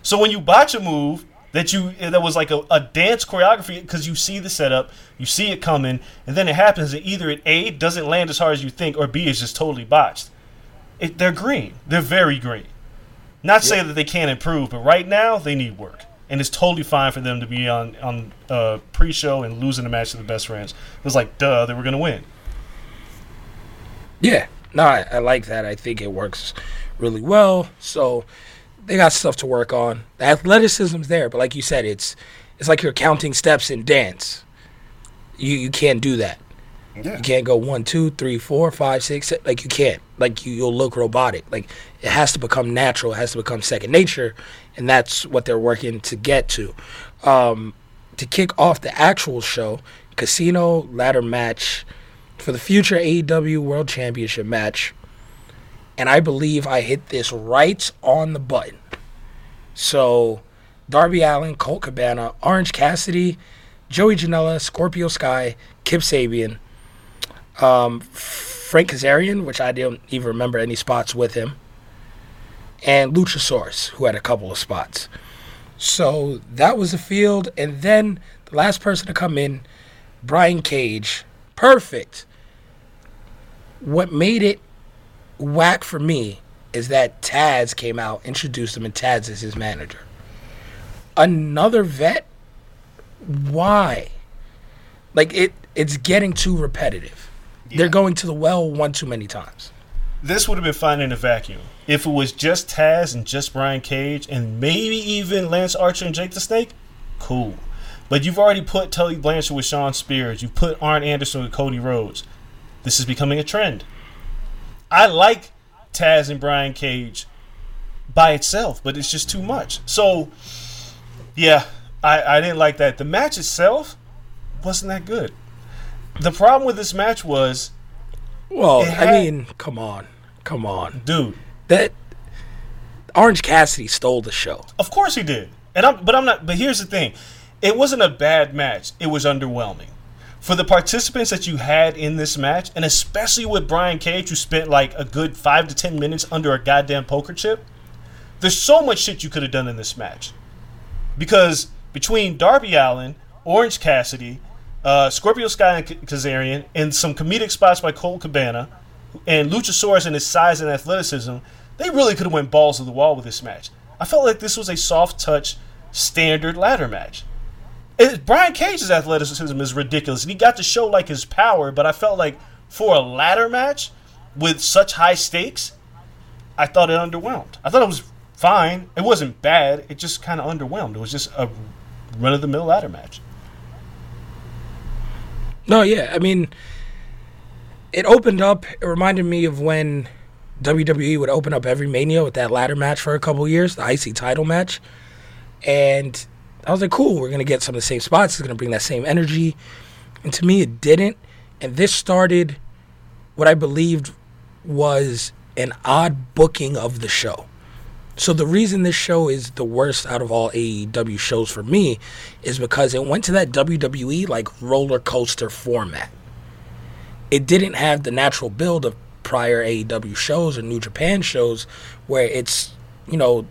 F: So when you botch a move that you that was like a, a dance choreography because you see the setup, you see it coming, and then it happens, and either it a doesn't land as hard as you think, or b is just totally botched. It, they're green. They're very green. Not saying that they can't improve, but right now they need work, and it's totally fine for them to be on on uh, pre-show and losing the match to the best friends. It was like, duh, they were gonna win.
B: Yeah, no, I, I like that. I think it works really well. So they got stuff to work on. The athleticism's there, but like you said, it's it's like you're counting steps in dance. You you can't do that.
F: Yeah.
B: You can't go one, two, three, four, five, six. se- Like you can't. Like you, you'll look robotic. Like it has to become natural. It has to become second nature, and that's what they're working to get to. Um, to kick off the actual show, casino ladder match for the future AEW World Championship match, and I believe I hit this right on the button. So, Darby Allin, Colt Cabana, Orange Cassidy, Joey Janela, Scorpio Sky, Kip Sabian, um, Frank Kazarian, which I didn't even remember any spots with him, and Luchasaurus, who had a couple of spots. So that was the field, and then the last person to come in, Brian Cage, perfect. What made it whack for me is that Taz came out, introduced him, and Taz is his manager. Another vet? Why? Like it it's getting too repetitive. They're going to the well one too many times.
F: This would have been fine in a vacuum if it was just Taz and just Brian Cage and maybe even Lance Archer and Jake the Snake. Cool, but you've already put Tully Blanchard with Shawn Spears. You've put Arn Anderson with Cody Rhodes. This is becoming a trend. I like Taz and Brian Cage by itself, but it's just too much. So, yeah, I, I didn't like that. The match itself wasn't that good. The problem with this match was,
B: Well,
F: It
B: I mean, come on. Come on.
F: dude,
B: That Orange Cassidy stole the show.
F: Of course he did. And I'm but I'm not but here's the thing. It wasn't a bad match. It was underwhelming. For the participants that you had in this match, and especially with Brian Cage, who spent like a good five to ten minutes under a goddamn poker chip, there's so much shit you could have done in this match. Because between Darby Allin, Orange Cassidy, uh, Scorpio Sky and Kazarian, and some comedic spots by Colt Cabana, and Luchasaurus and his size and athleticism, they really could have went balls to the wall with this match. I felt like this was a soft touch, standard ladder match. It, Brian Cage's athleticism is ridiculous, and he got to show like his power. But I felt like for a ladder match with such high stakes, I thought it underwhelmed. I thought it was fine. It wasn't bad. It just kind of underwhelmed. It was just a run of the mill ladder match.
B: No, yeah, I mean, it opened up. It reminded me of when WWE would open up every Mania with that ladder match for a couple years, the IC title match, and I was like, cool, we're gonna get some of the same spots. It's gonna bring that same energy, and to me, it didn't. And this started what I believed was an odd booking of the show. So the reason this show is the worst out of all AEW shows for me is because it went to that WWE like roller coaster format. It didn't have the natural build of prior AEW shows or New Japan shows where it's, you know,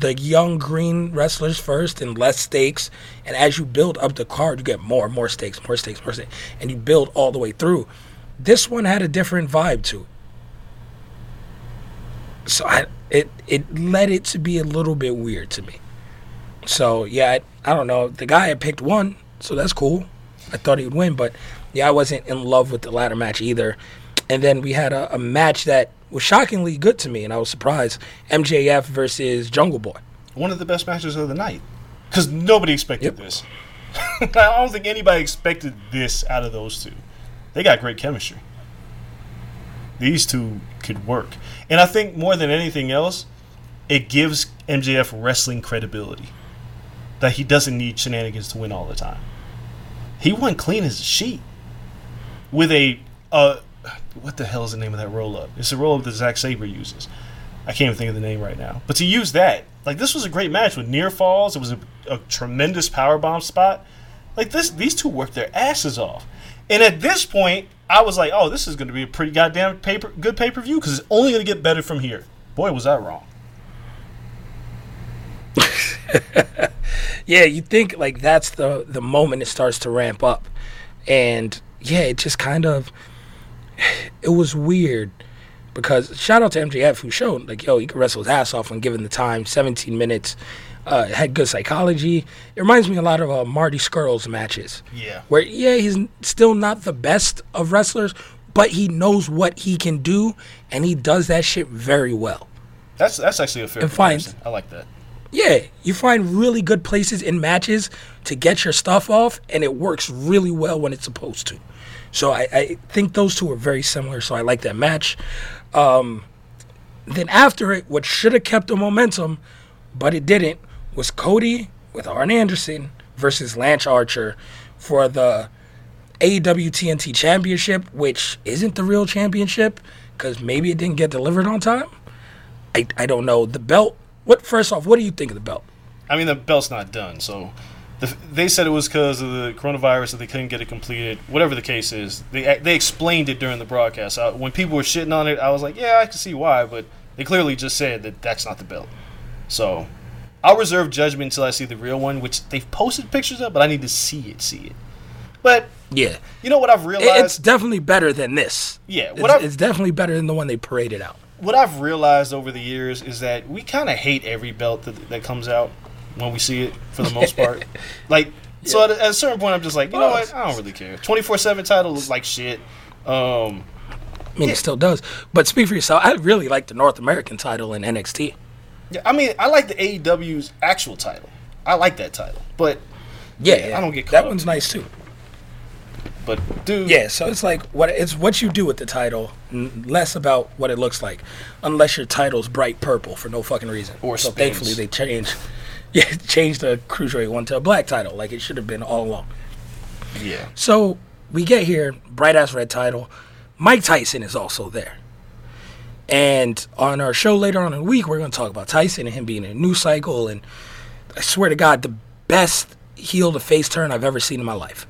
B: the young green wrestlers first and less stakes and as you build up the card you get more more stakes, more stakes, more stakes and you build all the way through. This one had a different vibe to it so I it it led it to be a little bit weird to me. So yeah, I, I don't know. The guy had picked one, so that's cool. I thought he would win, but yeah, I wasn't in love with the ladder match either. And then we had a, a match that was shockingly good to me, and I was surprised. MJF versus Jungle Boy.
F: One of the best matches of the night, because nobody expected
B: Yep.
F: this. <laughs> I don't think anybody expected this out of those two. They got great chemistry. These two could work. And I think more than anything else, it gives MJF wrestling credibility. That he doesn't need shenanigans to win all the time. He won clean as a sheet. With a uh what the hell is the name of that roll up? It's a roll up that Zack Sabre uses. I can't even think of the name right now. But to use that, like this was a great match with near falls. It was a, a tremendous power bomb spot. Like this, these two worked their asses off. And at this point, I was like, "Oh, this is going to be a pretty goddamn paper, good pay per view because it's only going to get better from here." Boy, was I wrong. <laughs>
B: Yeah, you think like that's the the moment it starts to ramp up, and yeah, it just kind of it was weird because shout out to MJF who showed like yo he could wrestle his ass off when given the time, 17 minutes, uh, had good psychology. It reminds me a lot of uh, Marty Scurll's matches.
F: Yeah.
B: where yeah he's still not the best of wrestlers, but he knows what he can do and he does that shit very well.
F: That's that's actually a fair
B: And
F: comparison. I like that.
B: Yeah, you find really good places in matches to get your stuff off, and it works really well when it's supposed to. So I, I think those two are very similar. So I like that match. Um, then after it, what should have kept the momentum, but it didn't, was Cody with Arn Anderson versus Lance Archer for the AEW TNT Championship, which isn't the real championship because maybe it didn't get delivered on time. I, I don't know. The belt. What first off, what do you think of the belt?
F: I mean, the belt's not done, so the, they said it was because of the coronavirus that they couldn't get it completed. Whatever the case is, they they explained it during the broadcast. Uh, when people were shitting on it, I was like, yeah, I can see why, but they clearly just said that that's not the belt. So I'll reserve judgment until I see the real one, which they've posted pictures of, but I need to see it, see it. But
B: Yeah,
F: you know what I've realized?
B: it's definitely better than this.
F: Yeah,
B: it's,
F: what I've-
B: it's definitely better than the one they paraded out.
F: what I've realized over the years is that we kind of hate every belt that, that comes out when we see it for the most part. <laughs> like, so at, a- at a certain point, I'm just like, you know what? I don't really care. 24 7 title looks like shit. Um,
B: I mean, it still does. But speak for yourself. I really like the North American title in NXT.
F: yeah, I mean, I like the AEW's actual title. I like that title. But,
B: Yeah,
F: I don't get caught
B: that one's nice too.
F: but dude,
B: Yeah, so it's like what it's what you do with the title, n- less about what it looks like, unless your title's bright purple for no fucking reason.
F: Or
B: so
F: spins.
B: thankfully they changed, <laughs> yeah, changed the cruiserweight one to a black title, like it should have been all along.
F: yeah.
B: So we get here, bright ass red title. Mike Tyson is also there. And on our show later on in the week, we're going to talk about Tyson and him being in a new cycle. And I swear to God, the best heel to face turn I've ever seen in my life.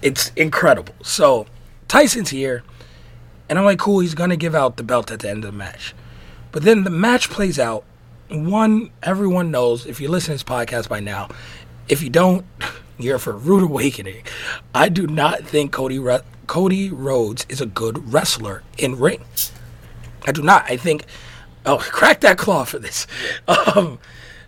B: It's incredible. So Tyson's here, and I'm like, cool, he's going to give out the belt at the end of the match. But then the match plays out. One, everyone knows, if you listen to this podcast by now, if you don't, <laughs> you're for a rude awakening. I do not think Cody Re- Cody Rhodes is a good wrestler in ring. I do not. I think. Oh, <laughs> crack that claw for this. Um,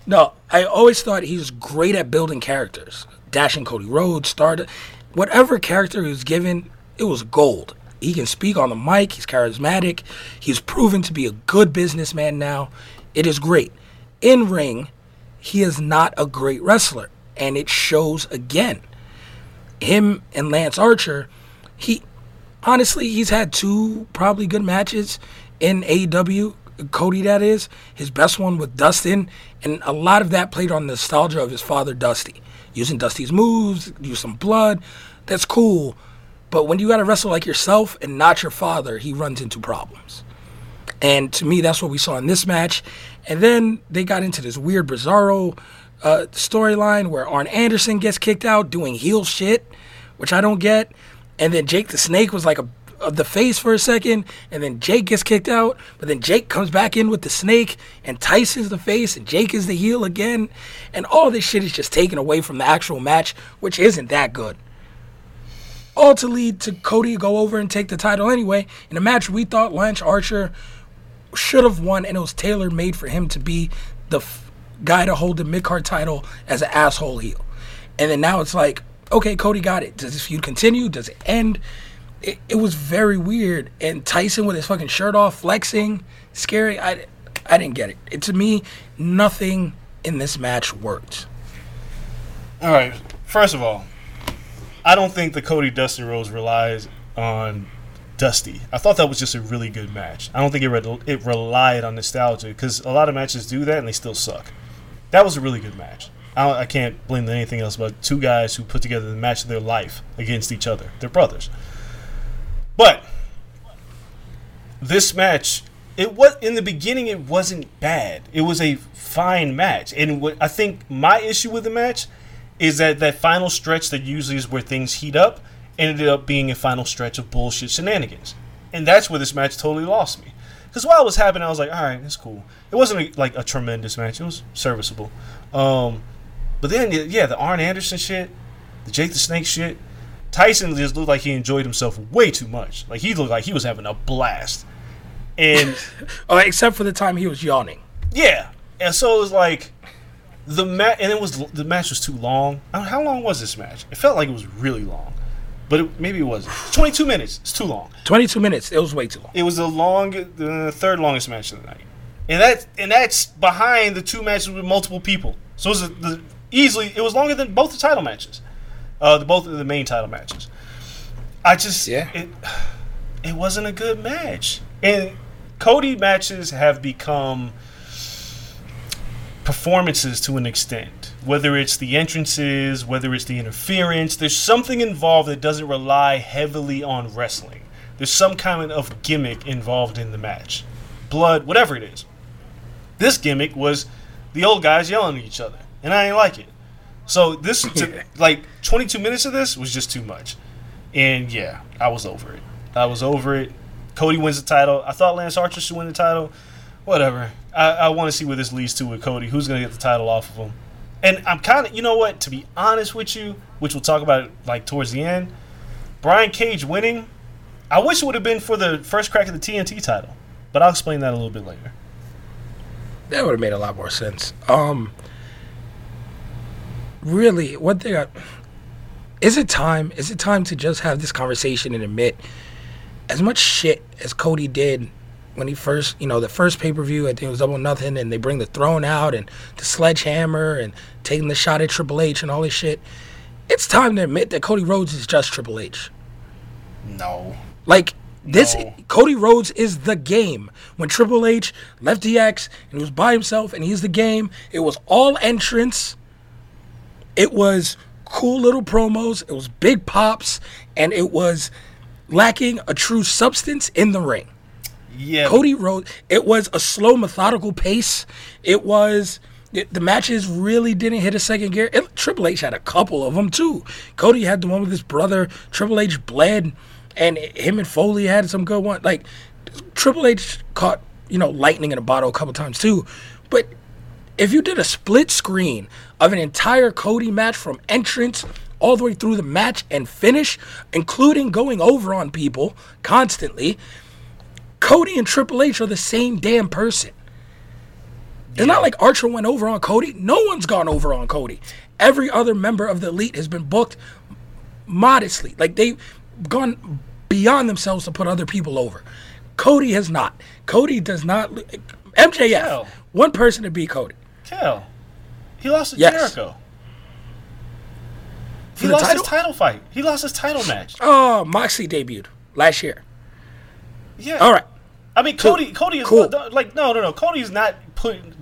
B: no, I always thought he was great at building characters. Dashing Cody Rhodes, started whatever character he was given, it was gold. He can speak on the mic. He's charismatic. He's proven to be a good businessman now. It is great. In ring, he is not a great wrestler, and it shows again. Him and Lance Archer, he honestly he's had two probably good matches in AEW. Cody, that is his best one with Dustin, and a lot of that played on nostalgia of his father Dusty, using Dusty's moves, use some blood. That's cool, but when you got to wrestle like yourself and not your father, he runs into problems. And to me, that's what we saw in this match. And then they got into this weird Bizarro uh, storyline where Arn Anderson gets kicked out doing heel shit, which I don't get. And then Jake the Snake was like a of the face for a second, and then Jake gets kicked out, but then Jake comes back in with the snake, and Tyson's the face, and Jake is the heel again, and all this shit is just taken away from the actual match, which isn't that good. All to lead to Cody go over and take the title anyway, in a match we thought Lance Archer should have won, and it was tailor made for him to be the f- guy to hold the mid card title as an asshole heel. And then now it's like, okay, Cody got it. Does this feud continue? Does it end? It, it was very weird. And Tyson with his fucking shirt off, flexing, scary. I, I didn't get it. it. To me, nothing in this match worked.
F: All right. First of all, I don't think the Cody Dusty Rose relies on Dusty. I thought that was just a really good match. I don't think it re- it relied on nostalgia because a lot of matches do that and they still suck. That was a really good match. I, I can't blame anything else but two guys who put together the match of their life against each other. They're brothers. But this match, it was in the beginning. It wasn't bad. It was a fine match, and what I think my issue with the match is that that final stretch that usually is where things heat up ended up being a final stretch of bullshit shenanigans, and that's where this match totally lost me. Because while it was happening, I was like, all right, it's cool. It wasn't a, like a tremendous match. It was serviceable. Um, but then, yeah, the Arn Anderson shit, the Jake the Snake shit, Tyson just looked like he enjoyed himself way too much. Like he looked like he was having a blast. And <laughs>
B: oh, except for the time he was yawning.
F: Yeah, and so it was like the match, and it was the match was too long. How long was this match? It felt like it was really long, but it, maybe it wasn't. Twenty two minutes. It's too long.
B: Twenty two minutes. It was way too long.
F: It was the long, the third longest match of the night, and that and that's behind the two matches with multiple people. So it was a, the, easily it was longer than both the title matches uh, the, both of the main title matches. I just yeah. it it wasn't a good match, and Cody matches have become performances to an extent. Whether it's the entrances, whether it's the interference, there's something involved that doesn't rely heavily on wrestling. There's some kind of gimmick involved in the match, blood, whatever it is. This gimmick was the old guys yelling at each other, and I ain't like it. So this, <laughs> to, like, 22 minutes of this was just too much, and yeah, I was over it. I was over it. Cody wins the title. I thought Lance Archer should win the title. Whatever. I, I want to see where this leads to with Cody. Who's gonna get the title off of him? And I'm kind of, you know what? To be honest with you, which we'll talk about like towards the end, Brian Cage winning. I wish it would have been for the first crack of the TNT title, but I'll explain that a little bit later.
B: That would have made a lot more sense. Um, really, one thing I, is it time? Is it time to just have this conversation and admit as much shit as Cody did when he first, you know, the first pay per view, I think it was double nothing, and they bring the throne out and the sledgehammer and taking the shot at Triple H and all this shit. It's time to admit that Cody Rhodes is just Triple H.
F: No.
B: Like this, no. Cody Rhodes is the game. When Triple H left DX and he was by himself and he's the game, it was all entrance it was cool little promos, it was big pops, and it was lacking a true substance in the ring.
F: Yeah.
B: Cody Rhodes. It was a slow, methodical pace. It was. It, the matches really didn't hit a second gear. It, Triple H had a couple of them too. Cody had the one with his brother. Triple H bled, and him and Foley had some good one. Like Triple H caught you know lightning in a bottle a couple times too. But if you did a split screen of an entire Cody match from entrance all the way through the match and finish, including going over on people constantly, Cody and Triple H are the same damn person. It's not like Archer went over on Cody. No one's gone over on Cody. Every other member of the elite has been booked modestly. Like they've gone beyond themselves to put other people over. Cody has not. Cody does not. MJF,
F: Hell.
B: one person to beat Cody.
F: Kel. He lost to
B: Yes.
F: Jericho.
B: For
F: He lost
B: title?
F: his title fight. He lost his title match.
B: Oh, Moxley debuted last year.
F: Yeah.
B: All right,
F: I mean, Cody. Cody is
B: Cool.
F: like no, no, no. Cody's not putting.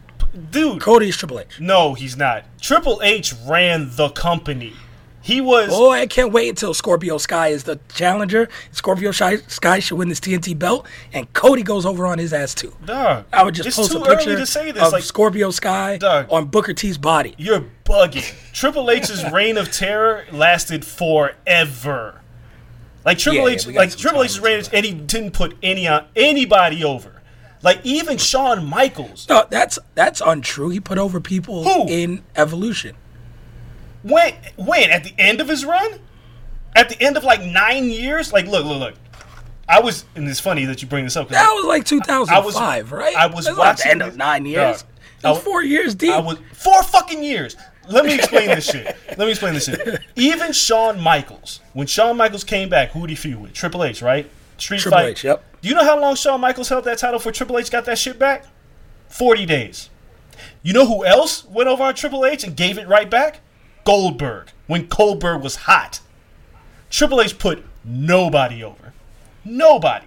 F: Dude,
B: Cody's Triple H.
F: no, he's not. Triple H ran the company. He was.
B: Oh, I can't wait until Scorpio Sky is the challenger. Scorpio Shy- Sky should win this TNT belt, and Cody goes over on his ass too.
F: Dog,
B: I would just
F: it's
B: post
F: too
B: a picture
F: early to say this.
B: of
F: Like
B: Scorpio Sky
F: Dog.
B: on Booker T's body.
F: you're bugging. Triple H's <laughs> reign of terror lasted forever. Like Triple
B: Yeah,
F: H,
B: we got
F: like Triple
B: time
F: H's
B: into
F: reign, and he didn't put any on anybody over. Like even Shawn Michaels.
B: No, that's that's untrue. He put over people
F: Who?
B: in Evolution.
F: When when at the end of his run, at the end of like nine years, like look look look, I was and it's funny that you bring this up.
B: That was like 2005, right?
F: I was
B: That's not the
F: watching
B: end
F: this-
B: of nine years.
F: Dog,
B: It was
F: I-
B: four years deep.
F: I was four fucking years. Let me explain this shit. Let me explain this shit. Even Shawn Michaels, when Shawn Michaels came back, who did he feud with? Triple H, right? Street
B: Triple
F: fight.
B: H, yep.
F: Do you know how long Shawn Michaels held that title before Triple H got that shit back? Forty days. You know who else went over on Triple H and gave it right back? Goldberg. When Goldberg was hot. Triple H put nobody over. Nobody.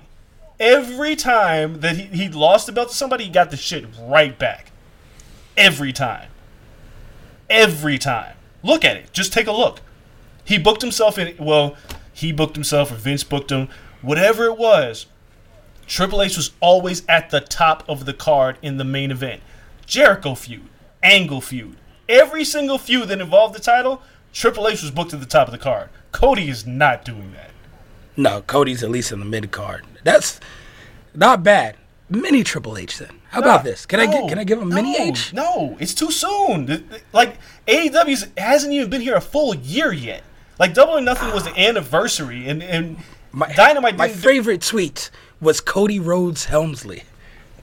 F: Every time that he, he lost the belt to somebody, he got the shit right back. Every time. Every time. Look at it. Just take a look. He booked himself in. Well, he booked himself, or Vince booked him. Whatever it was, Triple H was always at the top of the card in the main event. Jericho feud, Angle feud. Every single feud that involved the title, Triple H was booked at the top of the card. Cody is not doing that.
B: no, Cody's at least in the mid card. That's not bad. Mini Triple H then. How about this? Can I get can I give him mini
F: no,
B: H?
F: No, it's too soon. Like AEW hasn't even been here a full year yet. Like Double or Nothing was the anniversary, and and
B: My,
F: Dynamite.
B: My
F: didn't do-
B: favorite tweet was Cody Rhodes Helmsley.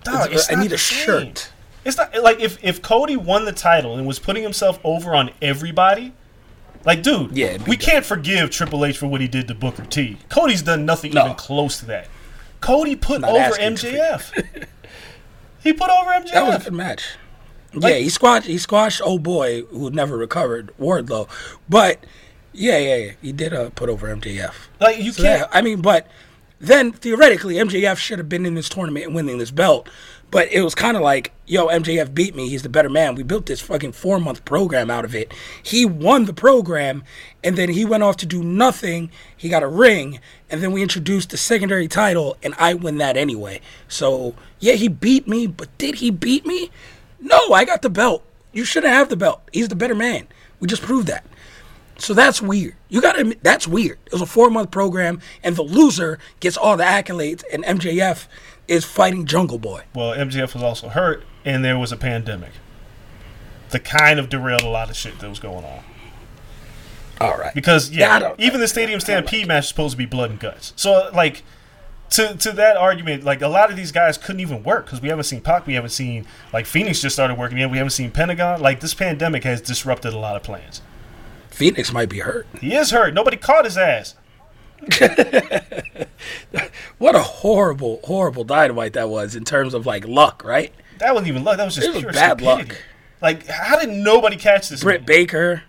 F: Dog,
B: I need a shirt.
F: It's not like if if Cody won the title and was putting himself over on everybody. Like, dude,
B: Yeah,
F: we can't forgive Triple H for what he did to Booker T. Cody's done nothing
B: No.
F: even close to that. Cody put over MJF. <laughs> he put over MJF.
B: That was a good match. yeah, he squashed he squashed old boy who never recovered Wardlow, but yeah, yeah, yeah, he did uh, put over MJF.
F: like you
B: So
F: can't.
B: yeah, I mean, but then theoretically, MJF should have been in this tournament and winning this belt. But it was kind of like, yo, MJF beat me. He's the better man. We built this fucking four month program out of it. He won the program, and then he went off to do nothing. He got a ring, and then we introduced the secondary title, and I win that anyway. So yeah, he beat me, but did he beat me? No, I got the belt. You shouldn't have the belt. He's the better man. We just proved that. So that's weird. You gotta admit, that's weird. It was a four month program, and the loser gets all the accolades, and MJF is fighting Jungle Boy.
F: well, MJF was also hurt, and there was a pandemic. That kind of derailed a lot of shit that was going on.
B: All right.
F: Because
B: Yeah,
F: yeah, even the Stadium Stampede match is supposed to be blood and guts. So uh, like, to to that argument, like a lot of these guys couldn't even work because we haven't seen Pac, we haven't seen like Phoenix just started working yet, we haven't seen Pentagon. Like this pandemic has disrupted a lot of plans.
B: Phoenix might be hurt.
F: He is hurt. Nobody caught his ass. <laughs>
B: What a horrible, horrible dynamite that was in terms of like luck, right?
F: That wasn't even luck. That was just
B: was
F: pure
B: bad
F: stupidity.
B: luck.
F: Like, how did nobody catch this?
B: Britt? Baker.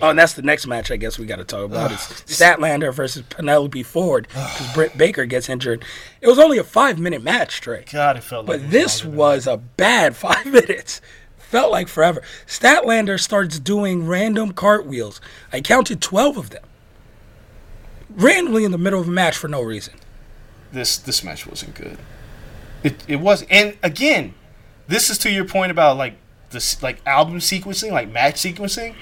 B: Oh, and that's the next match I guess we got to talk about. It's <sighs> Statlander versus Penelope Ford because Britt <sighs> Baker gets injured. It was only a five minute match, Trey.
F: God, it felt like.
B: But
F: it
B: this was a bad <laughs> five minutes. Felt like forever. Statlander starts doing random cartwheels. I counted 12 of them. Randomly in the middle of a match for no reason.
F: this. This match wasn't good. It, it was, and again, this is to your point about like this, like album sequencing, like match sequencing.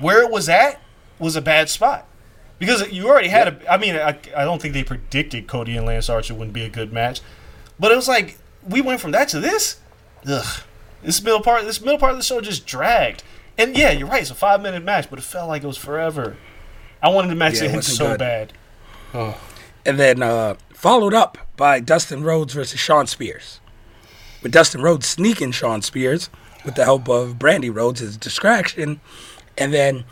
F: Where it was at was a bad spot because you already had a. I mean, I, I don't think they predicted Cody and Lance Archer wouldn't be a good match, but it was like we went from that to this. Ugh, this middle part, this middle part of the show just dragged. And yeah, you're right. It's a five minute match, but it felt like it was forever. I wanted the match
B: Yeah,
F: to
B: it
F: end so
B: good.
F: bad.
B: And then uh, followed up by Dustin Rhodes versus Shawn Spears. With Dustin Rhodes sneaking Shawn Spears with the help of Brandi Rhodes, as distraction, and then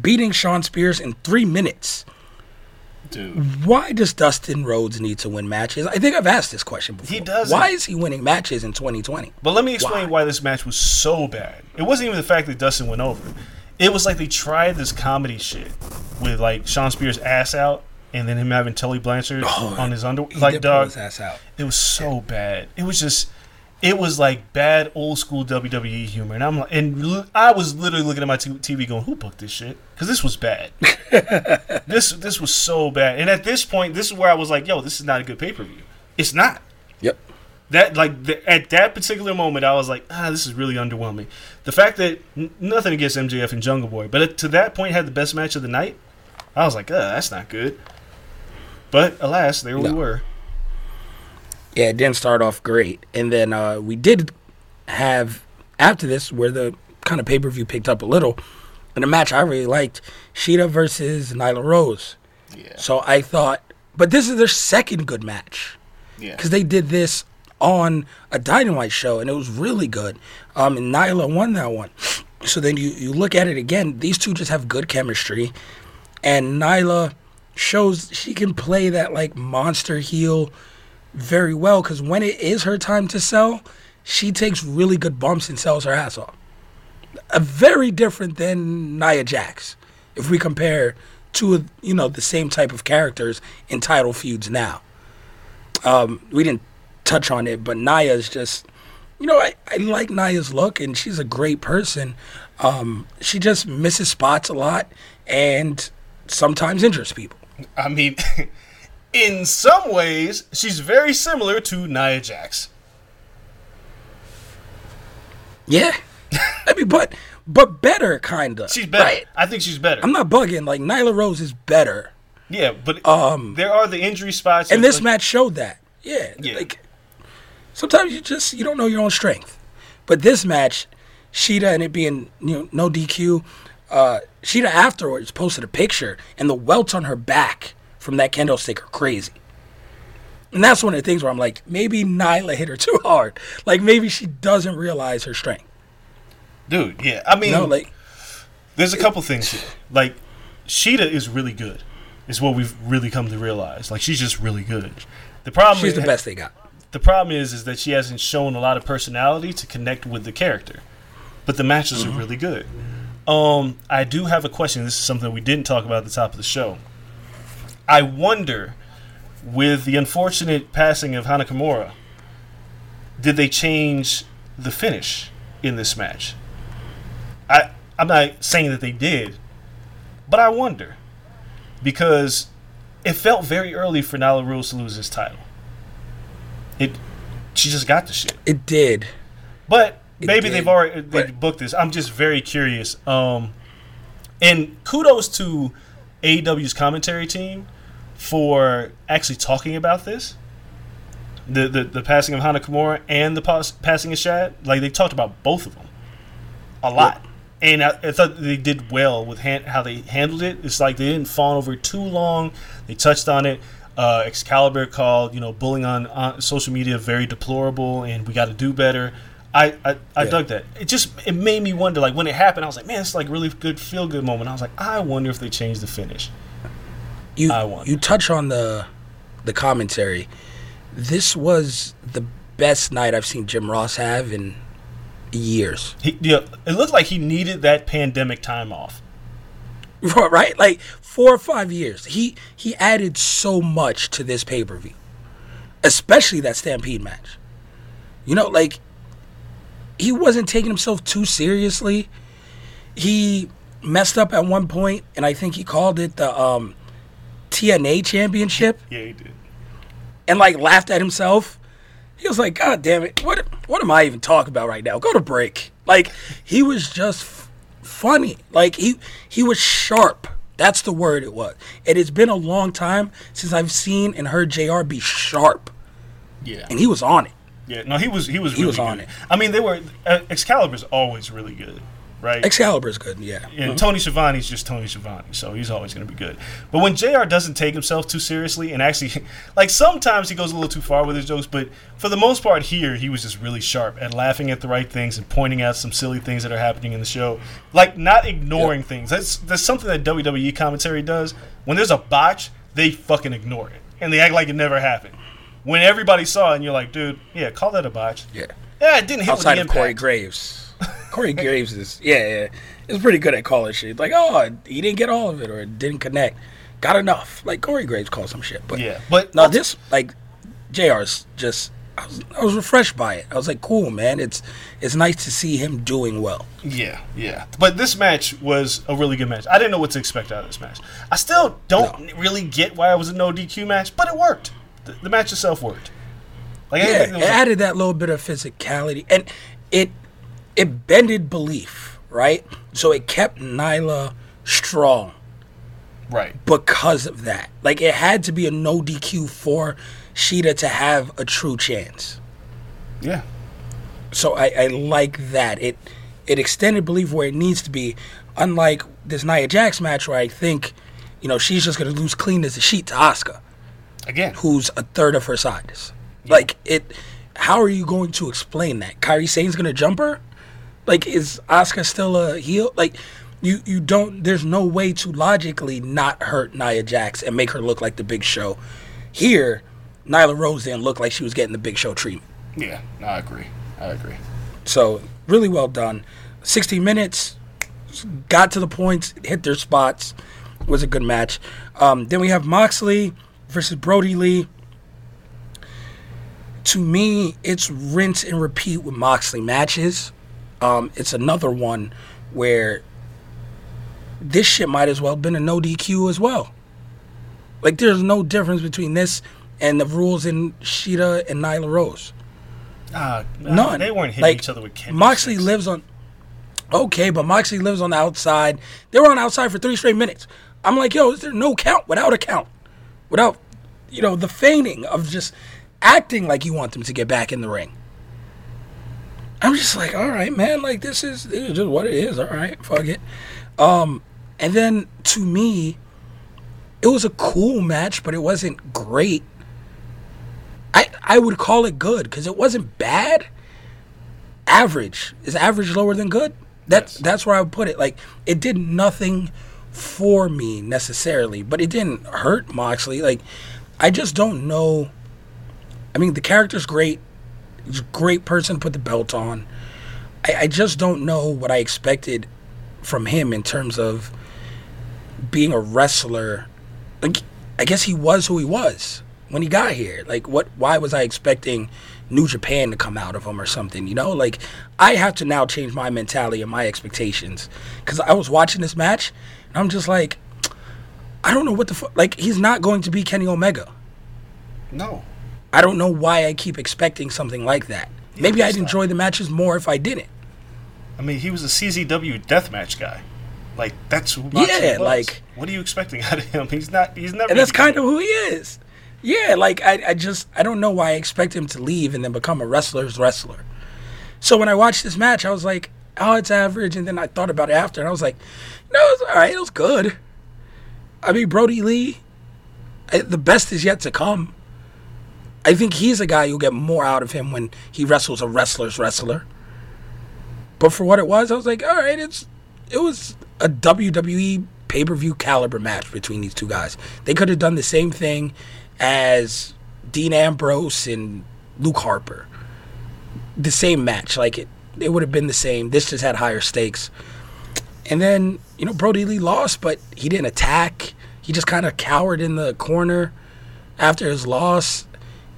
B: beating Shawn Spears in three minutes.
F: Dude.
B: Why does Dustin Rhodes need to win matches? I think I've asked this question before.
F: He doesn't.
B: Why is he winning matches in 2020?
F: But let me explain
B: Why?
F: why? this match was so bad. It wasn't even the fact that Dustin went over. It was like they tried this comedy shit with like Shawn Spears' ass out and then him having Tully Blanchard oh, on his under
B: Oh,
F: like dog.
B: ass out.
F: It was so bad. It was just it was like bad old school WWE humor, and I'm like, and l- I was literally looking at my t- TV going, "Who booked this shit?" Because this was bad. <laughs> this this was so bad. And at this point, this is where I was like, "Yo, this is not a good pay per view." It's not
B: Yep.
F: that like the, at that particular moment, I was like, ah, this is really underwhelming. The fact that n- nothing against MJF and Jungle Boy, but it, to that point had the best match of the night, I was like, uh, that's not good. But alas, there we were.
B: Yeah, it didn't start off great. And then uh, we did have, after this, where the kind of pay per view picked up a little, in a match I really liked Shida versus Nyla Rose.
F: Yeah,
B: So I thought, but this is their second good match
F: yeah.
B: because they did this on a Dynamite show and it was really good. Um, and Nyla won that one. So then you, you look at it again, these two just have good chemistry. And Nyla shows she can play that like monster heel very well because when it is her time to sell, she takes really good bumps and sells her ass off. A very different than Nia Jax. If we compare two of you know the same type of characters in title feuds now, um, we didn't touch on it, but Nia's just you know I, I like Nia's look and she's a great person. Um, she just misses spots a lot and sometimes injures people.
F: I mean, <laughs> in some ways, she's very similar to Nia Jax.
B: Yeah, I mean, but but better kinda.
F: She's better.
B: Right?
F: I think she's better.
B: I'm not bugging. Like Nyla Rose is better,
F: yeah, but
B: Um,
F: there are the injury spots.
B: and this
F: like-
B: match showed that. Yeah,
F: Yeah.
B: like sometimes you just you don't know your own strength. But this match, Shida and it being you know no DQ, uh, Shida afterwards posted a picture and the welts on her back from that candlestick are crazy. And that's one of the things where I'm like, maybe Nyla hit her <laughs> too hard. Like maybe she doesn't realize her strength.
F: dude. Yeah, I mean,
B: You know, like
F: There's a couple things here. Like, Shida is really good. Is what we've really come to realize. Like, she's just really good. The problem
B: she's
F: is,
B: the best they got.
F: The problem is, is that she hasn't shown a lot of personality to connect with the character. But the matches
B: Mm-hmm.
F: are really good. Um, I do have a question. This is something we didn't talk about at the top of the show. I wonder, with the unfortunate passing of Hana Kimura, did they change the finish in this match? I I'm not saying that they did, but I wonder because it felt very early for Nyla Rose to lose his title. It she just got the shit,
B: It did.
F: but
B: It
F: maybe
B: did,
F: they've already they booked this. I'm just very curious. Um, and kudos to AEW's commentary team for actually talking about this. The, the, the passing of Hana Kimura and the pas- passing of Shad, like they talked about both of them a lot. And I, I thought they did well with han- how they handled it. It's like they didn't fawn over too long. They touched on it. Uh, Excalibur called, you know, bullying on, on social media very deplorable, and we got to do better. I, I, I
B: Yeah.
F: dug that. It just it made me wonder. Like when it happened, I was like, man, it's like really good feel good moment. I was like, I wonder if they changed the finish.
B: You
F: I wonder.
B: you touch on the the commentary. This was the best night I've seen Jim Ross have in years.
F: He, yeah, it looked like he needed that pandemic time off. <laughs>
B: right? Like four or five years. He he added so much to this pay per view, especially that Stampede match. You know, like he wasn't taking himself too seriously. He messed up at one point, and I think he called it the um, TNA Championship,
F: Yeah, he did.
B: and like laughed at himself. he was like, God damn it, what what am I even talking about right now? Go to break. Like he was just f- funny. Like he he was sharp. That's the word it was. And It has been a long time since I've seen and heard Jr. be sharp,
F: Yeah.
B: and he was on it.
F: Yeah. No, he was he was
B: He
F: really
B: was on
F: good.
B: it.
F: I mean, they were uh, Excalibur's always really good, right?
B: Excalibur's good, yeah.
F: and Tony Schiavone's just Tony Schiavone, so he's always going to be good. But when Jr. doesn't take himself too seriously, and actually, <laughs> like sometimes he goes a little too far with his jokes, but for the most part, here he was just really sharp at laughing at the right things and pointing out some silly things that are happening in the show, like not ignoring things. That's that's something that WWE commentary does. When there's a botch, they fucking ignore it and they act like it never happened. When everybody saw it, and you're like, dude, yeah, call that a botch.
B: Yeah.
F: Yeah, it didn't hit
B: Outside
F: with
B: of
F: the
B: Corey
F: impact.
B: Graves. Corey Graves is yeah, yeah. Is pretty good at calling shit. Like, oh, he didn't get all of it or it didn't connect. Got enough. Like Corey Graves called some shit. But
F: Yeah, but
B: no, this like JR's just I was, I was refreshed by it. I was like, cool, man. It's it's nice to see him doing well.
F: Yeah, yeah. But this match was a really good match. I didn't know what to expect out of this match. I still don't really get why it was a no DQ match, but it worked. The, the match itself worked. Like
B: Yeah, it added that little bit of physicality, and it it bended belief, right? So it kept Nyla strong
F: right.
B: because of that. Like it had to be a no DQ for Shida to have a true chance.
F: Yeah.
B: So I, I like that. It it extended belief where it needs to be. Unlike this Nia Jax match where I think, you know, she's just gonna lose clean as a sheet to Asuka,
F: Again.
B: who's a third of her size. Like it how are you going to explain that? Kairi Sane's gonna jump her? Like is Asuka still a heel? Like you you don't there's no way to logically not hurt Nia Jax and make her look like the big show. Here, Nyla Rose didn't look like she was getting the big show treatment.
F: Yeah. I agree. I agree.
B: So really well done. 60 minutes, got to the points, hit their spots. Was a good match. Um, then we have Moxley versus Brodie Lee. To me, it's rinse and repeat with Moxley matches. Um, it's another one where this shit might as well have been a no DQ as well. Like there's no difference between this and the rules in Shida and Nyla Rose.
F: Uh,
B: None.
F: They weren't hitting
B: like,
F: each other with kendo
B: Moxley
F: sticks.
B: lives on. Okay, but Moxley lives on the outside. They were on outside for three straight minutes. I'm like, yo, is there no count without a count? Without, you know, the feigning of just acting like you want them to get back in the ring. I'm just like, all right, man, like this is, this is just what it is. All right, fuck it. Um, and then to me, it was a cool match, but it wasn't great. I I would call it good because it wasn't bad. Average is average lower than good. That's
F: Yes.
B: that's where I would put it. Like it did nothing for me necessarily, but it didn't hurt Moxley. Like I just don't know. I mean, the character's great. He's a great person put the belt on. I, I just don't know what I expected from him in terms of being a wrestler. Like, I guess he was who he was when he got here. Like, what? Why was I expecting New Japan to come out of him or something? You know, like I have to now change my mentality and my expectations because I was watching this match and I'm just like, I don't know what the fuck. Like, he's not going to be Kenny Omega.
F: No.
B: I don't know why I keep expecting something like that. Maybe I'd enjoy the matches more if I didn't.
F: I mean, he was a CZW deathmatch guy. Like that's who
B: Yeah, like-
F: what are you expecting out of him? He's not. He's never.
B: and that's kind of who he is. Yeah, like I, I just I don't know why I expect him to leave and then become a wrestler's wrestler. So when I watched this match, I was like, oh, it's average, and then I thought about it after, and I was like, no, it's all right, it was good. I mean, Brodie Lee, the best is yet to come. I think he's a guy you'll get more out of him when he wrestles a wrestler's wrestler. But for what it was, I was like, all right, it's it was a WWE pay per view caliber match between these two guys. They could have done the same thing as Dean Ambrose and Luke Harper. The same match, like it, it would have been the same. This just had higher stakes. And then you know Brodie Lee lost, but he didn't attack. He just kind of cowered in the corner after his loss.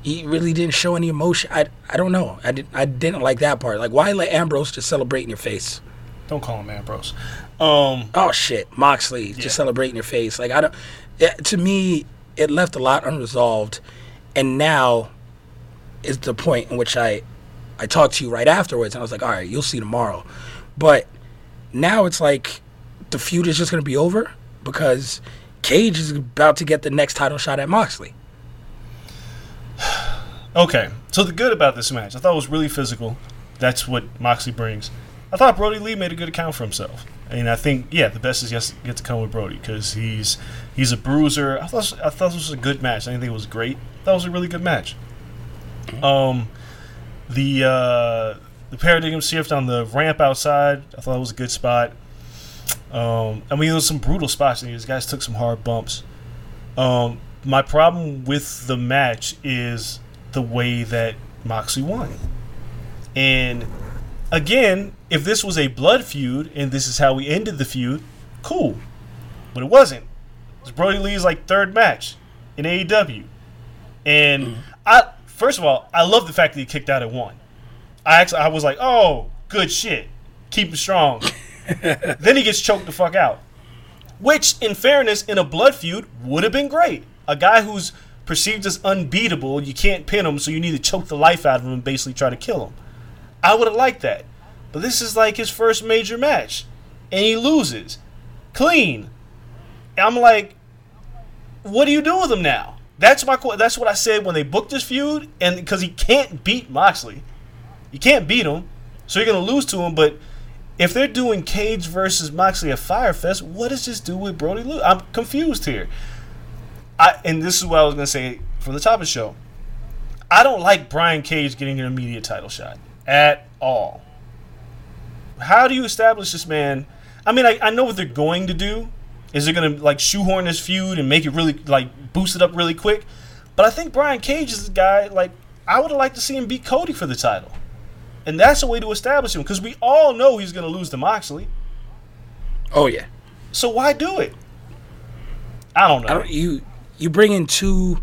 B: He really didn't show any emotion. I, I don't know. I didn't I didn't like that part. Like why let Ambrose just celebrate in your face?
F: Don't call him Ambrose. Um,
B: oh shit, Moxley just celebrating your face. Like I don't. It, to me, it left a lot unresolved, and now is the point in which I I talked to you right afterwards, and I was like, all right, you'll see tomorrow. But now it's like the feud is just going to be over because Cage is about to get the next title shot at Moxley. <sighs>
F: Okay, so the good about this match, I thought it was really physical. That's what Moxley brings. I thought Brodie Lee made a good account for himself, and I think yeah, the best is yet to- yet to come with Brodie because he's he's a bruiser. I thought I thought this was a good match. I didn't think it was great. It was a really good match. Um, the uh, the paradigm shift on the ramp outside, I thought it was a good spot. Um, I mean, there was some brutal spots. and These guys took some hard bumps. Um, my problem with the match is the way that Moxley won. And again, if this was a blood feud and this is how we ended the feud, cool. But it wasn't. It was Brodie Lee's like third match in AEW. And mm-hmm. I first of all, I love the fact that he kicked out at one. I actually I was like, oh, good shit. Keep him strong. <laughs> then he gets choked the fuck out. Which, in fairness, in a blood feud would have been great. A guy who's perceived as unbeatable, you can't pin him, so you need to choke the life out of him and basically try to kill him. I would have liked that. But this is like his first major match. And he loses. Clean. I'm like, what do you do with him now? That's my that's what I said when they booked this feud, and because he can't beat Moxley. You can't beat him, so you're gonna lose to him, but if they're doing Cage versus Moxley at Fyter Fest, what does this do with Brodie? I'm confused here. I and this is what I was gonna say from the top of the show. I don't like Brian Cage getting an immediate title shot at all. How do you establish this man? I mean, I, I know what they're going to do. Is they're gonna like shoehorn this feud and make it really like boost it up really quick? But I think Brian Cage is the guy. Like I would have liked to see him beat Cody for the title, and that's a way to establish him because we all know he's gonna lose to Moxley.
B: Oh yeah.
F: So why do it? I don't know.
B: I don't, you you bring in two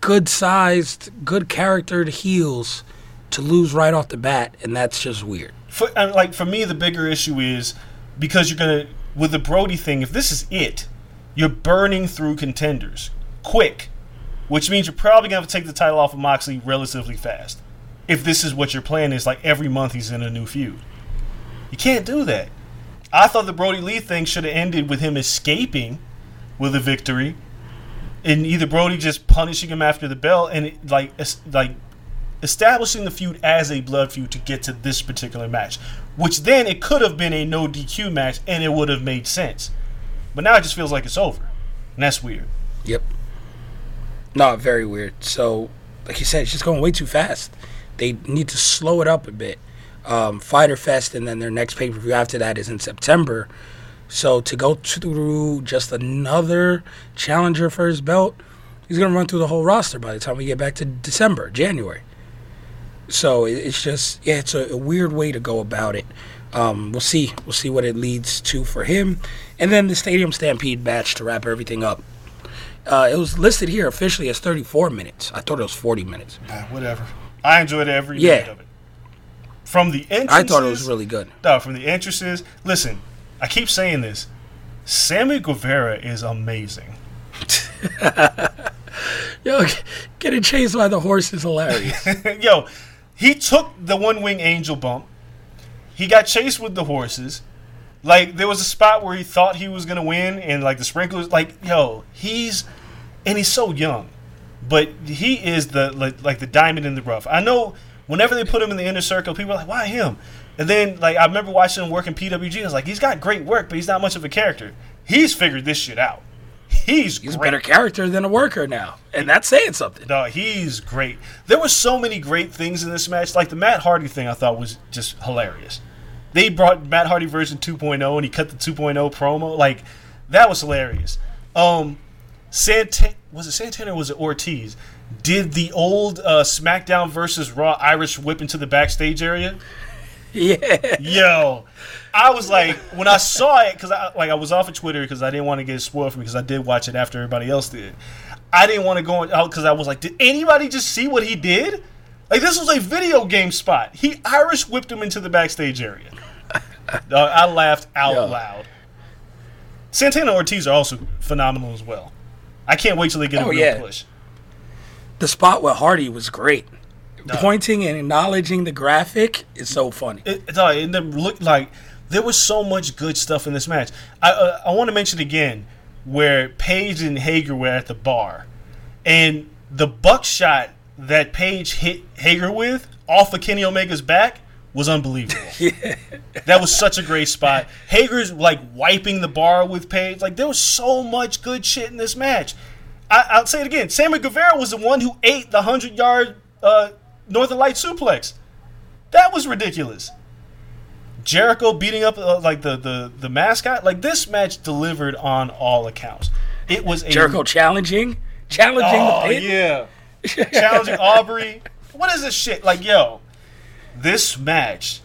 B: good sized, good charactered heels to lose right off the bat, and that's just weird.
F: for, mean, like for me, the bigger issue is because you're gonna with the Brodie thing. If this is it, you're burning through contenders quick, which means you're probably gonna have to take the title off of Moxley relatively fast. If this is what your plan is, like every month he's in a new feud, you can't do that. I thought the Brodie Lee thing should have ended with him escaping with a victory, and either Brodie just punishing him after the bell and it, like es- like establishing the feud as a blood feud to get to this particular match, which then it could have been a no DQ match and it would have made sense. But now it just feels like it's over, and that's weird.
B: Yep. No, very weird. So, like you said, it's just going way too fast. They need to slow it up a bit. Um, Fyter Fest, and then their next pay per view after that is in September. So to go through just another challenger for his belt, he's gonna run through the whole roster by the time we get back to December, January. So it's just yeah, it's a, a weird way to go about it. Um, we'll see. We'll see what it leads to for him, and then the Stadium Stampede match to wrap everything up. Uh, it was listed here officially as 34 minutes. I thought it was 40 minutes.
F: Ah, whatever. I enjoyed every
B: Yeah.
F: minute of it. From the entrances,
B: I thought it was really good.
F: No, from the entrances. Listen, I keep saying this. Sammy Guevara is amazing. <laughs>
B: Yo, getting chased by the horse is hilarious. <laughs>
F: Yo, he took the one wing angel bump. He got chased with the horses. Like there was a spot where he thought he was gonna win, and like the sprinklers. Like yo, he's and he's so young, but he is the like, like the diamond in the rough. I know whenever they put him in the inner circle, people are like, why him? And then like I remember watching him work in PWG. I was like, he's got great work, but he's not much of a character. He's figured this shit out. He's
B: He's a better character than a worker now, and that's saying something.
F: No, he's great. There were so many great things in this match. Like the Matt Hardy thing, I thought was just hilarious. They brought Matt Hardy version 2.0 and he cut the 2.0 promo. Like that was hilarious. Um, Santana was it Santana or was it Ortiz? Did the old uh, SmackDown versus Raw Irish whip into the backstage area? <laughs>
B: Yeah.
F: Yo, I was like, when I saw it, because I like I was off of Twitter because I didn't want to get spoiled for me because I did watch it after everybody else did. I didn't want to go out because I was like, did anybody just see what he did? Like this was a video game spot. He Irish whipped him into the backstage area. <laughs> I laughed out
B: Yeah.
F: loud. Santana Ortiz are also phenomenal as well. I can't wait till they get a
B: Oh,
F: real
B: yeah.
F: push.
B: The spot with Hardy was great. Pointing and acknowledging the graphic is so funny.
F: It, it's all right. and then look like there was so much good stuff in this match. I uh, I want to mention again where Page and Hager were at the bar, and the buckshot that Page hit Hager with off of Kenny Omega's back was unbelievable. <laughs> That was such a great spot. Hager's like wiping the bar with Page. Like there was so much good shit in this match. I, I'll say it again. Sammy Guevara was the one who ate the hundred yard uh, Northern Light suplex. That was ridiculous. Jericho beating up uh, like the, the the mascot. Like this match delivered on all accounts. It was a
B: Jericho challenging, challenging
F: Oh
B: the pin.
F: yeah, challenging Aubrey. What is this shit? Like yo, this match